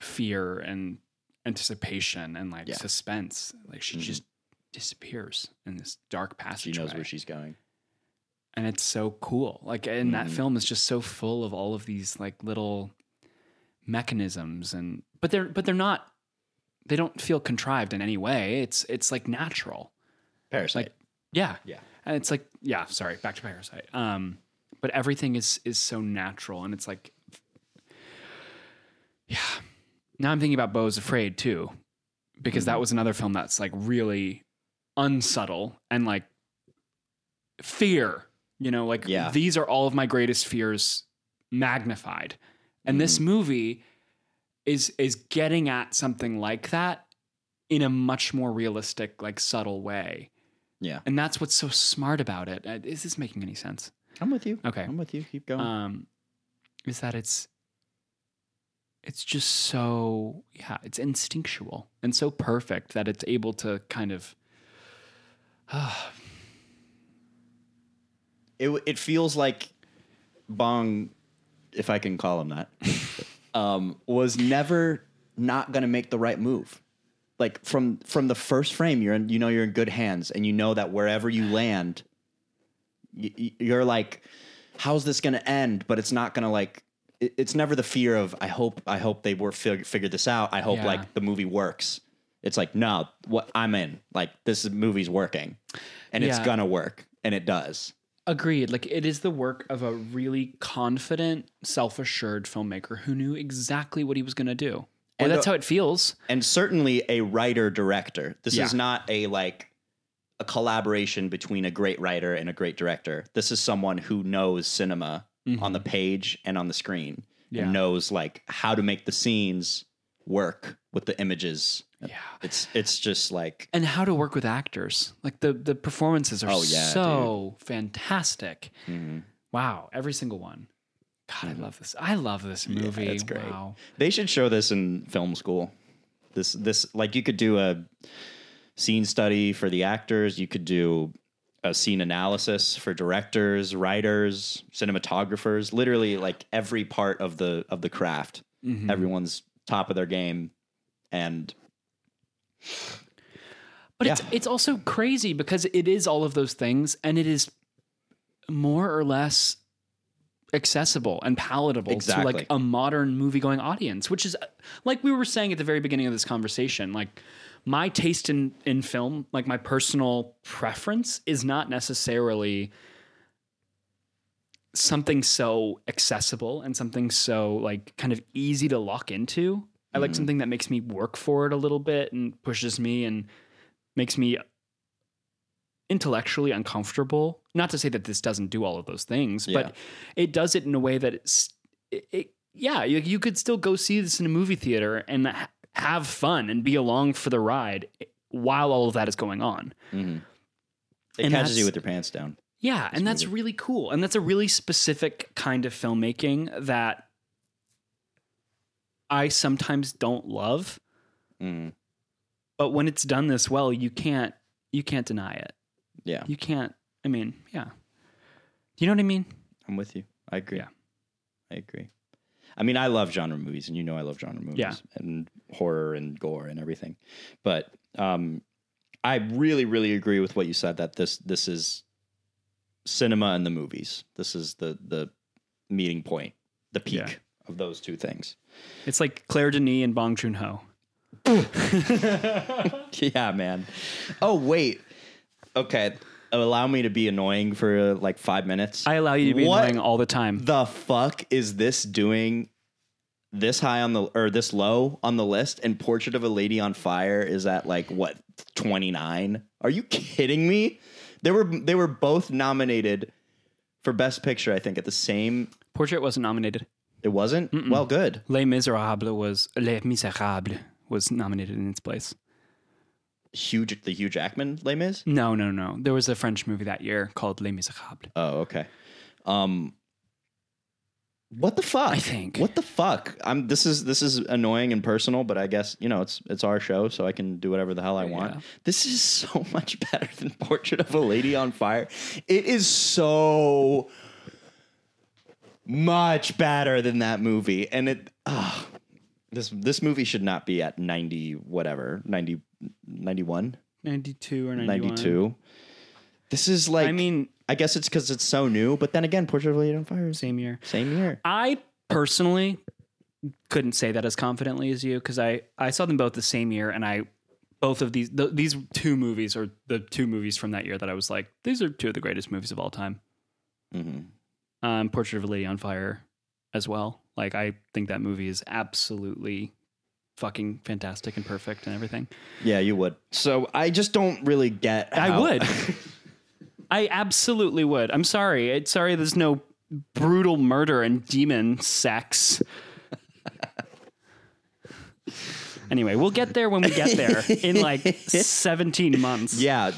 fear and anticipation and like Yeah. suspense like she mm-hmm. just disappears in this dark passage. She knows where she's going. And it's so cool. Like, and that Mhm. film is just so full of all of these like little mechanisms, and but they're but they're not. They don't feel contrived in any way. It's it's like natural. Parasite. Like, yeah, yeah. and it's like yeah. Sorry, back to Parasite. Um, but everything is is so natural, and it's like, yeah. Now I'm thinking about Beau's Afraid too, because that was another film that's like really unsubtle and like fear. You know, like Yeah. these are all of my greatest fears magnified, and this movie is is getting at something like that in a much more realistic, like subtle way. Yeah. And that's what's so smart about it. Uh, this making any sense? I'm with you. Okay. I'm with you. Keep going. Um, is that it's it's just so yeah, it's instinctual and so perfect that it's able to kind of it it feels like Bong, if I can call him that, um, was never not going to make the right move. Like from from the first frame, you're in, you know you're in good hands, and you know that wherever you land, y- y- you're like, how's this going to end? But it's not going to like. it- It's never the fear of I hope I hope they were fig- figured this out. I hope Yeah. like the movie works. It's like no, what I'm in. Like this movie's working, and it's gonna work, and it does. Agreed. Like it is the work of a really confident, self-assured filmmaker who knew exactly what he was going to do. Or And that's the- how it feels. and certainly a writer director. This Yeah. is not a like a collaboration between a great writer and a great director. This is someone who knows cinema mm-hmm. on the page and on the screen Yeah. and knows like how to make the scenes work with the images. Yeah. It's it's just like and how to work with actors. Like the the performances are Oh, yeah, so fantastic. Mhm. Wow, every single one. God, I love this. I love this movie. it's great. Wow. they should show this in film school. This this like you could do a scene study for the actors, you could do a scene analysis for directors, writers, cinematographers, literally like every part of the of the craft. Mhm. Everyone's top of their game and But Yeah. it's it's also crazy because it is all of those things and it is more or less accessible and palatable to like a modern movie going audience, which is like we were saying at the very beginning of this conversation, like my taste in in film, like my personal preference is not necessarily something so accessible and something so like kind of easy to lock into. I like mm-hmm. something that makes me work for it a little bit and pushes me and makes me intellectually uncomfortable. Not to say that this doesn't do all of those things, Yeah. but it does it in a way that it's it, it yeah, you, you could still go see this in a movie theater and ha- have fun and be along for the ride while all of that is going on. Mm-hmm. it And catches you with your pants down. Yeah, and that's really cool. And that's a really specific kind of filmmaking that I sometimes don't love. Mm. But when it's done this well, you can't you can't deny it. Yeah, You can't I mean, yeah. Do you know what I mean? I'm with you. I agree. Yeah. I agree. I mean, I love genre movies, and you know I love genre movies Yeah. and horror and gore and everything. But um, I really, really agree with what you said that this this is cinema and the movies. This is the the meeting point, the peak Yeah. Of those two things. It's like Claire Denis and Bong Joon Ho. yeah, man. Oh wait. Okay. allow me to be annoying for uh, like five minutes? I allow you to be What annoying all the time. the fuck is this doing this high on the or this low on the list and portrait of a lady on fire is at like what 29 are you kidding me they were they were both nominated for best picture i think at the same Portrait wasn't nominated. It wasn't well good Les Miserables was Les Miserables was nominated in its place. huge the hugh jackman Les Mis? No, no, no. There was a French movie that year called Les Miserables. oh okay um what the fuck I think. what the fuck i'm this is this is annoying and personal but i guess you know it's it's our show so i can do whatever the hell i want Yeah. this is so much better than portrait of a lady on fire it is so much better than that movie and it ah, this this movie should not be at 90 whatever 90 91 92 or 91. 92 this is like I mean, i guess it's because it's so new but then again portrait of a lady on fire same year. same year I personally couldn't say that as confidently as you because I, I saw them both the same year and I both of these th- these two movies are the two movies from that year that I was like these are two of the greatest movies of all time. hmm Um, Portrait of a Lady on Fire as well. Like I think that movie is absolutely fucking fantastic and perfect and everything. Yeah, you would. So I just don't really get. I would. I absolutely would. I'm sorry. It's sorry there's no brutal murder and demon sex. anyway, we'll get there when we get there in like 17 months. yeah,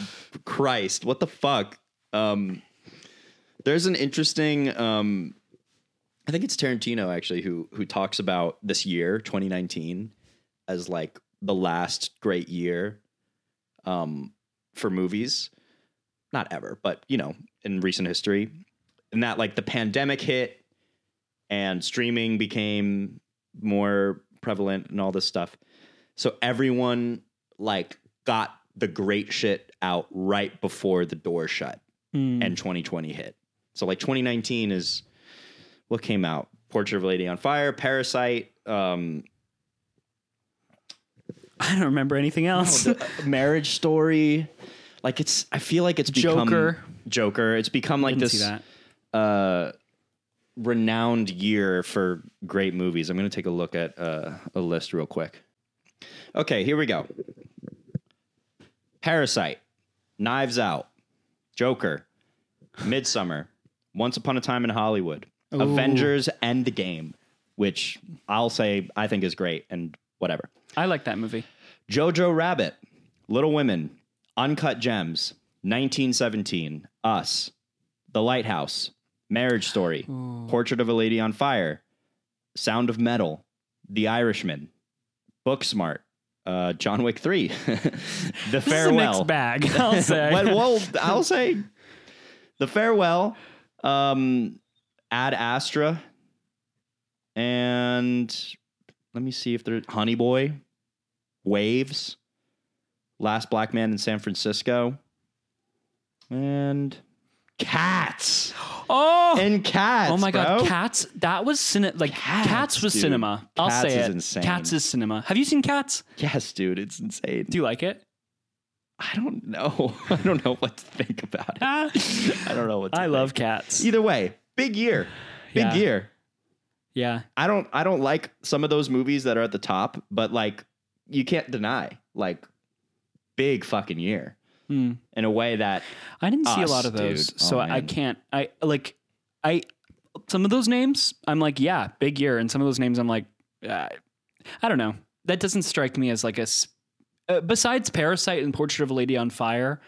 Christ, what the fuck? Um, there's an interesting. Um, I think it's Tarantino actually who who talks about this year, 2019, as like the last great year, um, for movies. Not ever, but you know, in recent history, and that like the pandemic hit, and streaming became more prevalent and all this stuff. So everyone like got the great shit out right before the door shut Hmm. and 2020 hit. So like 2019 is what came out: Portrait of a Lady on Fire, Parasite, um, I don't remember anything else. Marriage Story. Like it's, I feel like it's become Joker. Joker. It's become like this uh, renowned year for great movies. I'm going to take a look at uh, a list real quick. Okay, here we go. Parasite, Knives Out, Joker, Midsommar, Once Upon a Time in Hollywood, Avengers Endgame, which I'll say I think is great and whatever. I like that movie. Jojo Rabbit, Little Women, Uncut Gems, 1917, Us, The Lighthouse, Marriage Story, Portrait of a Lady on Fire, Sound of Metal, The Irishman, Booksmart, uh, John Wick 3, The This is a Farewell. mixed bag. I'll say. well, well, I'll say The Farewell, um, Ad Astra, and let me see if there's Honey Boy, Waves, Last Black Man in San Francisco, and Cats. oh, And Cats. oh my god. Cats! That was cine- like Cats, Cats, was dude. cinema. I'll Cats say is it. insane. Cats is cinema. Have you seen Cats? Yes, dude, it's insane. Do you like it? I don't know. I don't know what to think about it. I don't know what to I think. love Cats. Either way, big year. Big Yeah. year. Yeah, I don't I don't like some of those movies that are at the top, but like you can't deny like big fucking year Hmm. in a way that I didn't see a lot of those, dude. so Oh, I, can't. I like I some of those names. I'm like, yeah, big year, and some of those names, I'm like, uh, I don't know. That doesn't strike me as like a. s- Uh, besides Parasite and Portrait of a Lady on Fire,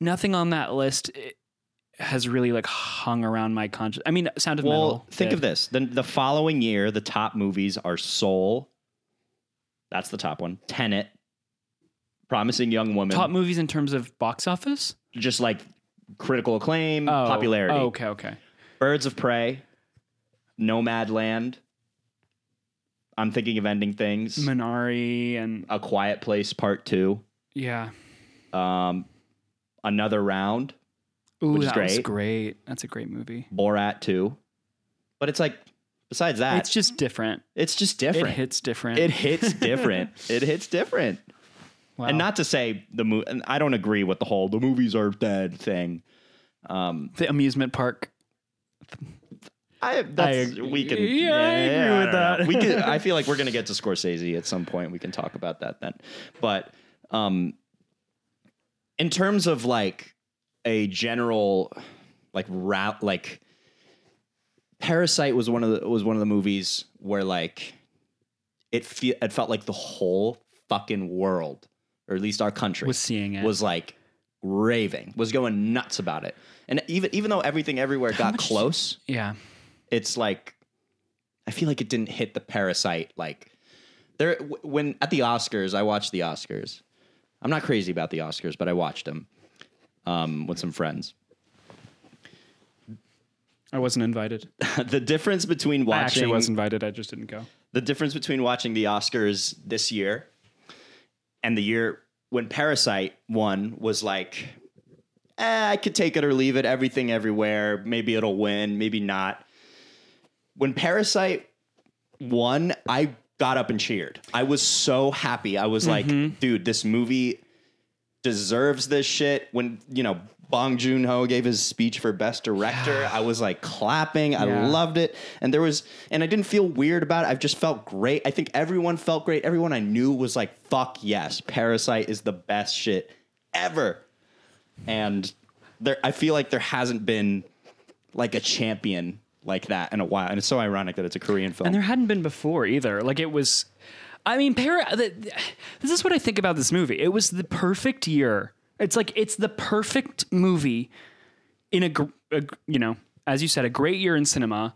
nothing on that list eh, has really like hung around my conscience. I mean, Sound of well Metal. think did. of this. Then the following year the top movies are Soul. That's the top one. Tenet. Promising Young Woman. top movies in terms of box office. just like critical acclaim, Oh, popularity. Oh, okay, okay. Birds of Prey, Nomadland. I'm thinking of ending things. Minari and A Quiet Place Part Two. yeah. Um, another round. Ooh, Which is that was great. great. That's a great movie. Borat Two. But it's like, besides that, It's just different. it's just different. It hits different. It hits different. it hits different. And not to say the movie, I don't agree with the whole the movies are dead thing. the amusement park. I that's I- we can yeah, I agree with that. we could I feel like we're gonna get to Scorsese at some point. We can talk about that then. But um in terms of like a general like route like Parasite was one of the was one of the movies where like it fe- it felt like the whole fucking world or at least our country Was seeing it. was like raving was going nuts about it and even even though everything everywhere got much- close Yeah. It's like I feel like it didn't hit the parasite like there when at the Oscars I watched the Oscars. I'm not crazy about the Oscars, but I watched them um, with some friends. I wasn't invited. the difference between watching I actually was invited. I just didn't go. the difference between watching the Oscars this year and the year when Parasite won was like, eh, I could take it or leave it, everything everywhere. Maybe it'll win, maybe not. When Parasite won, I got up and cheered. I was so happy. I was like, mm-hmm. dude, this movie deserves this shit. When, you know, Bong Joon Ho gave his speech for best director, I was like clapping. I Yeah. loved it. And there was, and I didn't feel weird about it. I just felt great. I think everyone felt great. Everyone I knew was like, fuck yes, Parasite is the best shit ever. And there, I feel like there hasn't been like a champion like that in a while. And it's so ironic that it's a Korean film. And there hadn't been before either. Like it was, I mean, para, the, this is what I think about this movie. It was the perfect year. It's like it's the perfect movie in a, gr- a you know, as you said, a great year in cinema.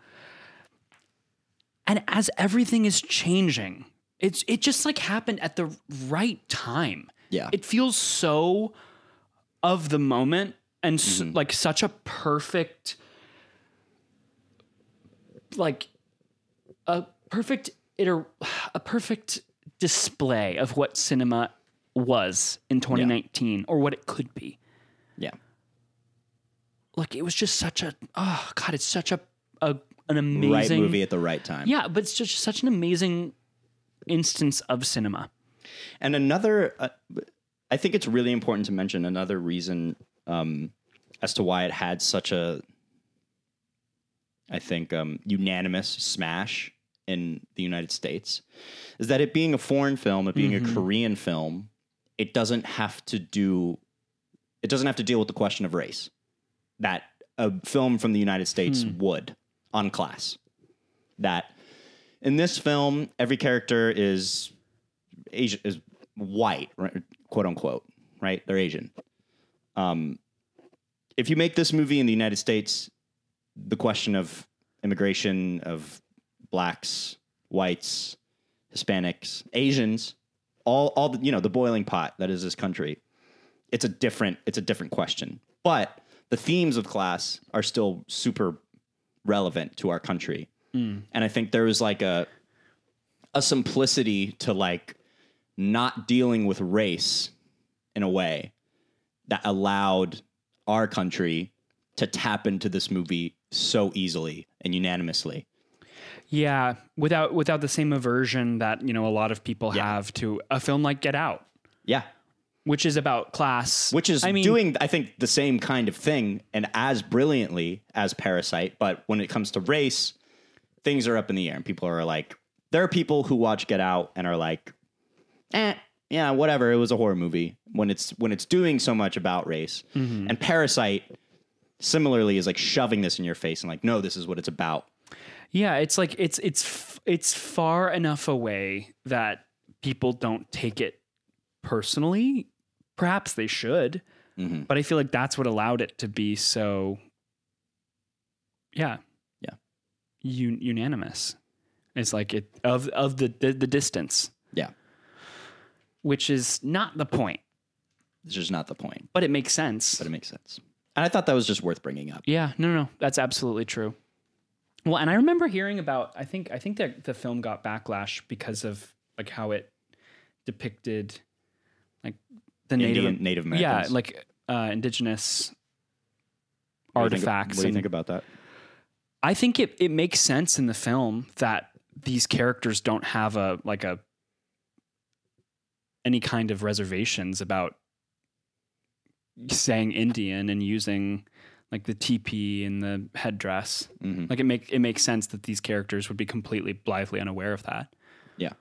And as everything is changing, it's it just like happened at the right time. Yeah. it feels so of the moment and s- mm-hmm. like such a perfect like a perfect iter- a perfect display of what cinema was in 2019 or what it could be. yeah. Like it was just such a oh god, it's such a, a an Right amazing movie at the right time. Yeah, but it's just such an amazing instance of cinema. And another, uh, I think it's really important to mention another reason um, as to why it had such a, I think, um, unanimous smash in the United States is that it being a foreign film, it being a Korean film, it doesn't have to do, it doesn't have to deal with the question of race that a film from the United States would on class. That in this film, every character is Asian is white, right? quote unquote, right? They're Asian. Um, if you make this movie in the United States, the question of immigration of blacks, whites, Hispanics, Asians, all all the, you know the boiling pot that is this country. It's a different it's a different question, but the themes of class are still super relevant to our country, hmm. and I think there was like a a simplicity to like not dealing with race in a way that allowed our country to tap into this movie so easily and unanimously. Yeah, without without the same aversion that, you know, a lot of people Yeah. have to a film like Get Out, Yeah. which is about class. Which is I mean, doing, I think, the same kind of thing and as brilliantly as Parasite. But when it comes to race, things are up in the air. And people are like, there are people who watch Get Out and are like, eh, yeah, whatever. It was a horror movie. When it's when it's doing so much about race, Mm-hmm. and Parasite similarly is like shoving this in your face and like, no, this is what it's about. Yeah, it's like it's it's it's far enough away that people don't take it personally. Perhaps they should, Mm-hmm. but I feel like that's what allowed it to be so. Yeah. Yeah. Un- unanimous. It's like it of of the, the the distance, Yeah, which is not the point, This is not the point, but it makes sense. but it makes sense. And I thought that was just worth bringing up. Yeah, no, no, that's absolutely true. Well, and I remember hearing about. I think I think that the film got backlash because of like how it depicted like the Indian, native, Native yeah, like uh, indigenous What do think- artifacts. What do you think about that? I think it it makes sense in the film that these characters don't have a like a any kind of reservations about saying Indian and using like the teepee and the headdress. Mhm. Like it make it makes sense that these characters would be completely blithely unaware of that. Yeah.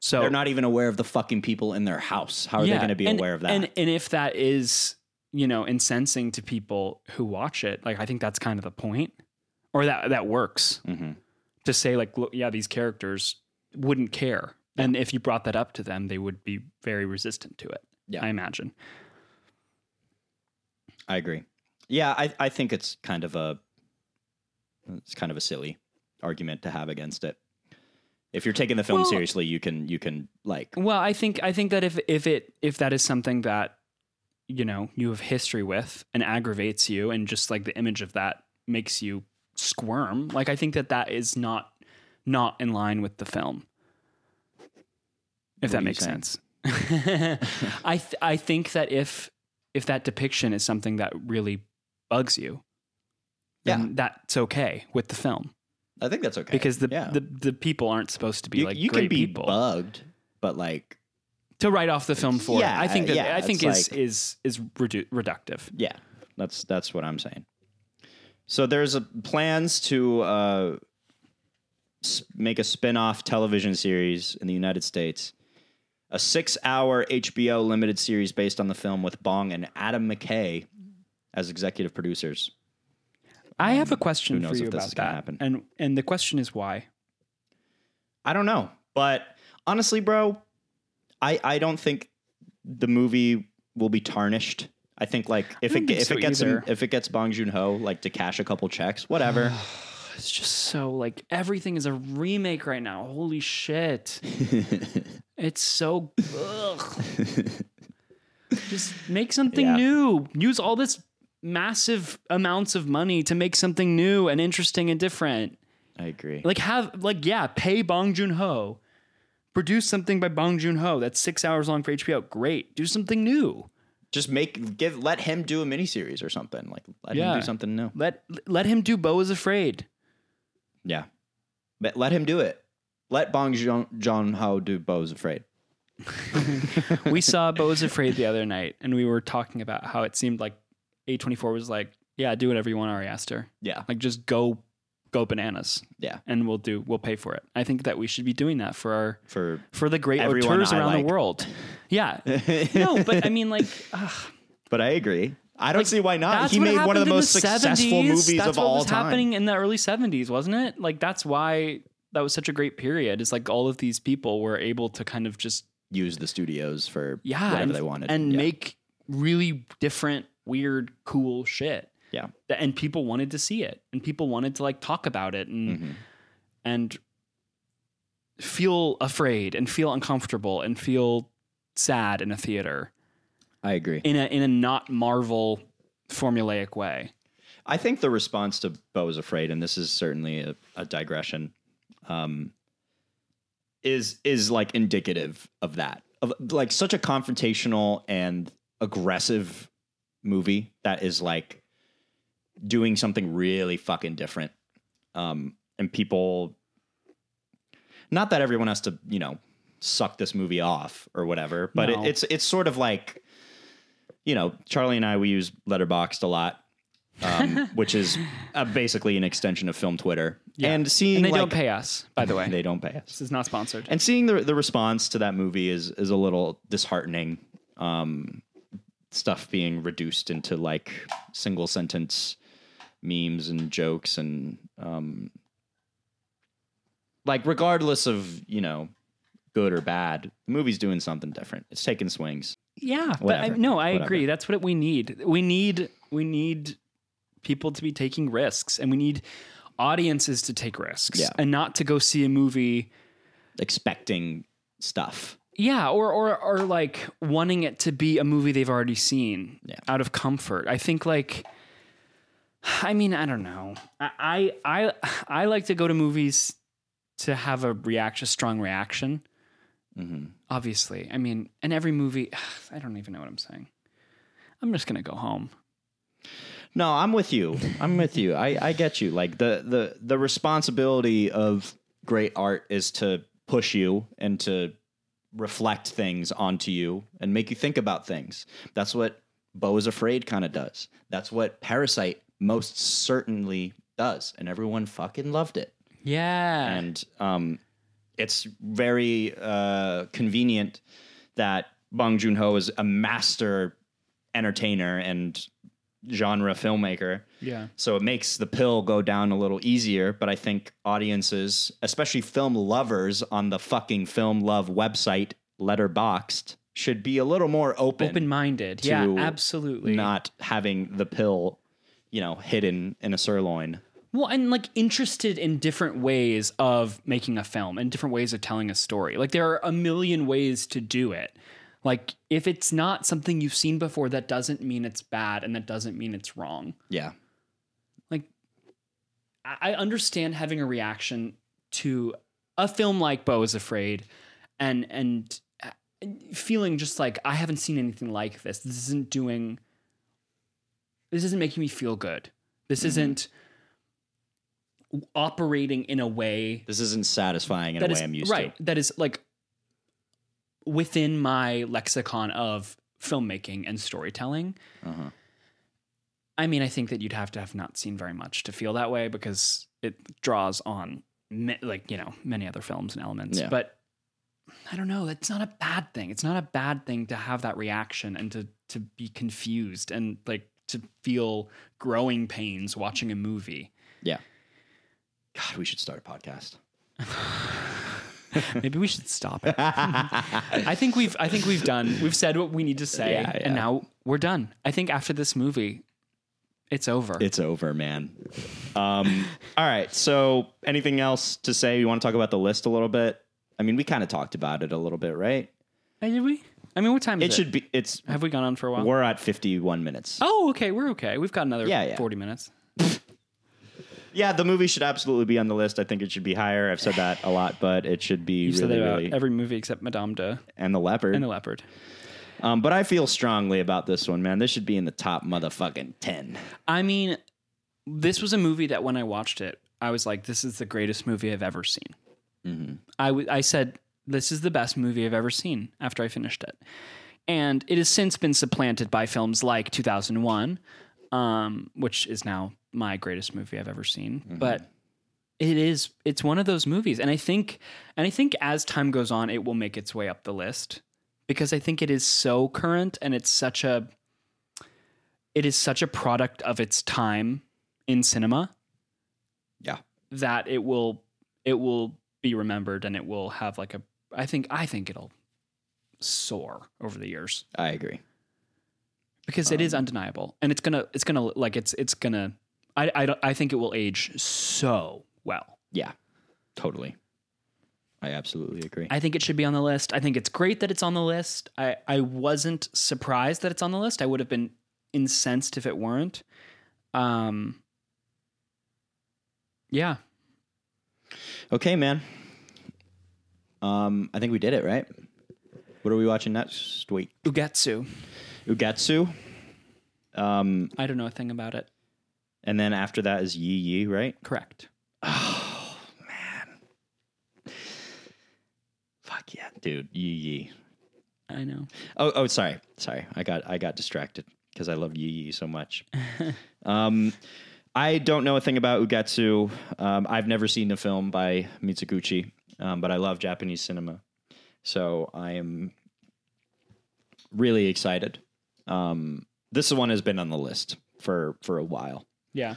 So They're not even aware of the fucking people in their house. How are they going to be and- aware of that? And and if that is, you know, incensing to people who watch it, like I think that's kind of the point. Or that that works. Mhm. To say like, look, yeah, these characters wouldn't care. And if you brought that up to them, they would be very resistant to it. Yeah. I imagine. I agree. Yeah, I, I think it's kind of a it's kind of a silly argument to have against it. If you're taking the film Well- seriously, you can you can like Well, I think I think that if if it if that is something that you know you have history with and aggravates you, and just like the image of that makes you squirm, like I think that that is not not in line with the film. If What that makes sense. I th- I think that if if that depiction is something that really bugs you, then that's okay with the film I think that's okay because the yeah. the, the people aren't supposed to be you, like you can be people bugged, but like to write off the film for Yeah, it. I think that yeah, I think is like- is is redu- reductive. Yeah, that's that's what I'm saying. So there's a, plans to uh, make a spin-off television series in the United States, a six-hour HBO limited series based on the film with Bong and Adam McKay as executive producers. I have a question who knows for you if this about is gonna that, happen. and and the question is why. I don't know, but honestly, bro, I I don't think the movie will be tarnished. I think like if it if so it gets him, if it gets Bong Joon Ho like to cash a couple checks, whatever. It's just so like everything is a remake right now. Holy shit! it's so just make something Yeah. new. Use all this massive amounts of money to make something new and interesting and different. I agree. Like have like yeah, pay Bong Joon Ho. Produce something by Bong Joon Ho that's six hours long for HBO. Great. Do something new. just make give let him do a miniseries or something. Like let him do something new. Let let him do Beau is Afraid. Yeah, but let him do it. Let Bong Joon Ho do Beau's Afraid. we saw Beau's Afraid the other night, and we were talking about how it seemed like A24 was like, yeah, do whatever you want, Ari Aster. Yeah, Like just go go bananas yeah. and we'll do we'll pay for it. I think that we should be doing that for our For for the great auteurs I around like. the world. Yeah. no, but I mean like but I agree. I don't like, see why not. He made one of the most successful 70s. movies that's of what all was time. happening in the early 70s, wasn't it? Like that's why that was such a great period. It's like all of these people were able to kind of just Use the studios for yeah, whatever and, they wanted and Yeah. make really different, weird, cool shit. Yeah. And people wanted to see it, and people wanted to like talk about it, and Mhm. and feel afraid, and feel uncomfortable, and feel sad in a theater I agree. in a in a not Marvel formulaic way. I think the response to Beau is Afraid, and this is certainly a, a digression, um, is is like indicative of that. Of like such a confrontational and aggressive movie that is like doing something really fucking different. Um, and people not that everyone has to, you know, suck this movie off or whatever, but No. it, it's it's sort of like you know, Charlie and I we use Letterboxd a lot um, which is uh, basically an extension of film Twitter. And seeing And they like, don't pay us, by the way. they don't pay us. this is not sponsored. And seeing the the response to that movie is is a little disheartening. Um, stuff being reduced into like single sentence memes and jokes and um, like regardless of you know good or bad, the movie's doing something different. It's taking swings. Yeah, but I, no, I Whatever. agree. That's what we need. We need we need people to be taking risks, and we need audiences to take risks, Yeah. and not to go see a movie. Expecting stuff. Yeah, or or or like wanting it to be a movie they've already seen Yeah. out of comfort. I think like. I mean, I don't know. I, I I I like to go to movies to have a reaction, a strong reaction. Hmm Obviously, I mean, and every movie. I don't even know what I'm saying. I'm just gonna go home. No, I'm with you. I'm with you. I, I get you. Like the the the responsibility of great art is to push you and to reflect things onto you and make you think about things. That's what Beau is Afraid kind of does. That's what Parasite most certainly does. And everyone fucking loved it. Yeah. And um, it's very uh, convenient that Bong Joon Ho is a master entertainer and genre filmmaker. Yeah. So it makes the pill go down a little easier. But I think audiences, especially film lovers on the fucking film love website, Letterboxd, should be a little more open, Open minded. Yeah, absolutely. not having the pill, you know, hidden in a sirloin. Well, and like interested in different ways of making a film and different ways of telling a story. Like there are a million ways to do it. Like if it's not something you've seen before, that doesn't mean it's bad and that doesn't mean it's wrong. Yeah. Like I understand having a reaction to a film like Beau is Afraid and and uh, feeling just like I haven't seen anything like this. This isn't doing this isn't making me feel good. This isn't operating in a way This isn't satisfying in a is way I'm used to right to. that is like within my lexicon of filmmaking and storytelling Uh-huh. i mean i think that you'd have to have not seen very much to feel that way because it draws on like you know many other films and elements Yeah. but i don't know that's not a bad thing it's not a bad thing to have that reaction and to to be confused and like to feel growing pains watching a movie Yeah. God, we should start a podcast. Maybe we should stop it. I think we've I think we've done we've said what we need to say Yeah, yeah. and now we're done. I think after this movie it's over. It's over, man. Um, all right. So, anything else to say? You want to talk about the list a little bit? I mean, we kind of talked about it a little bit, right? Hey, did we? I mean, what time is It it? should be. It's. Have we gone on for a while? We're at fifty-one minutes. oh, okay, we're okay. We've got another Yeah, yeah. 40 minutes. Yeah, the movie should absolutely be on the list. I think it should be higher. I've said that a lot, but it should be You said really, that about really. every movie except Madame de and the leopard. and the Leopard. um, but I feel strongly about this one, man. This should be in the top motherfucking ten. I mean, this was a movie that when I watched it, I was like, this is the greatest movie I've ever seen. Mm-hmm. I, w- I said, this is the best movie I've ever seen after I finished it. And it has since been supplanted by films like 2001, um, which is now my greatest movie I've ever seen. Mm-hmm. But it is, it's one of those movies. And I think, and I think as time goes on, it will make its way up the list because I think it is so current and it's such a, it is such a product of its time in cinema Yeah. that it will it will be remembered and it will have like a I think I think it'll soar over the years I agree. because it Um, is undeniable and it's gonna it's gonna like it's it's gonna I I I think it will age so well. Yeah, totally. I absolutely agree. I think it should be on the list. I think it's great that it's on the list. I I wasn't surprised that it's on the list. I would have been incensed if it weren't. Um yeah. okay, man. Um, I think we did it, right? What are we watching next week? Ugetsu. Ugetsu. Um, I don't know a thing about it. And then after that is Yi Yi, right? Correct. Oh man. Fuck yeah, dude. Yi Yi. I know. Oh, oh, sorry, sorry. I got I got distracted because I love Yi Yi so much. um, I don't know a thing about Ugetsu. Um, I've never seen a film by Mizoguchi, um, but I love Japanese cinema, so I am really excited. Um, this one has been on the list for for a while, Yeah.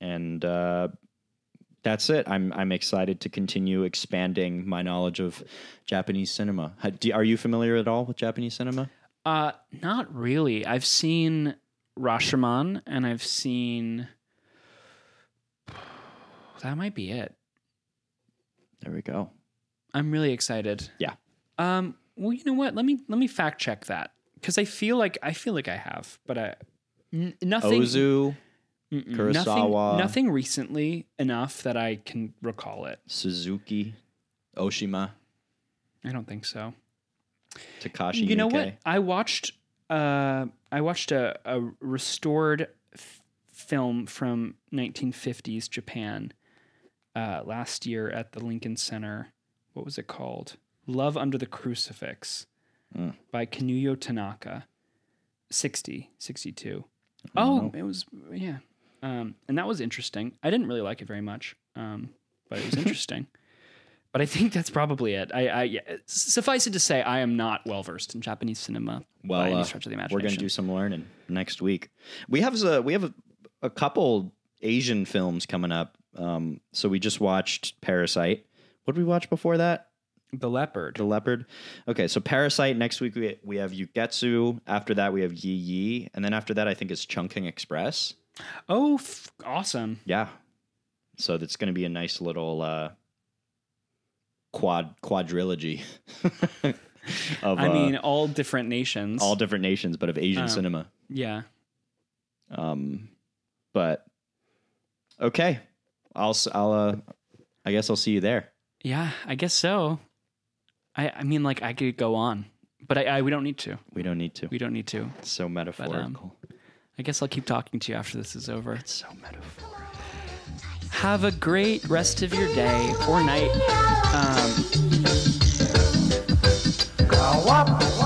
and uh, that's it. I'm I'm excited to continue expanding my knowledge of Japanese cinema. Do- Are you familiar at all with Japanese cinema? Uh, not really. I've seen Rashomon and I've seen. That might be it. There we go. I'm really excited. Yeah. Um. Well, you know what? Let me let me fact check that because I feel like I feel like I have, but I n- nothing. Ozu, mm-mm, Kurosawa. Nothing, nothing recently enough that I can recall it. Suzuki, Oshima, I don't think so. Takashi. you know Miike. what? I watched. Uh, I watched a, a restored f- film from 1950s Japan uh, last year at the Lincoln Center what was it called? Love Under the Crucifix by Kinuyo Tanaka. 60, 62. Oh, it was, yeah. Um, and that was interesting. I didn't really like it very much, um, but it was interesting. but I think that's probably it. I, I yeah, suffice it to say, I am not well versed in Japanese cinema Well, by any uh, stretch of the we're gonna do some learning next week. We have a we have a, a couple Asian films coming up. Um, so we just watched Parasite. What did we watch before that? The Leopard. The Leopard. Okay, so Parasite. Next week we we have Ugetsu. After that we have Yi Yi, and then after that I think it's Chungking Express. Oh, f- awesome! Yeah. So that's going to be a nice little uh, quad quadrilogy. of I uh, mean, all different nations. all different nations, but of Asian Um, cinema. yeah. Um, but okay, I'll I'll uh, I guess I'll see you there. Yeah, I guess so. I, I mean, like I could go on, but I, I we don't need to. We don't need to. We don't need to. It's so metaphorical. But, um, I guess I'll keep talking to you after this is over. It's so metaphorical. Have a great rest of your day or night. Um, go up.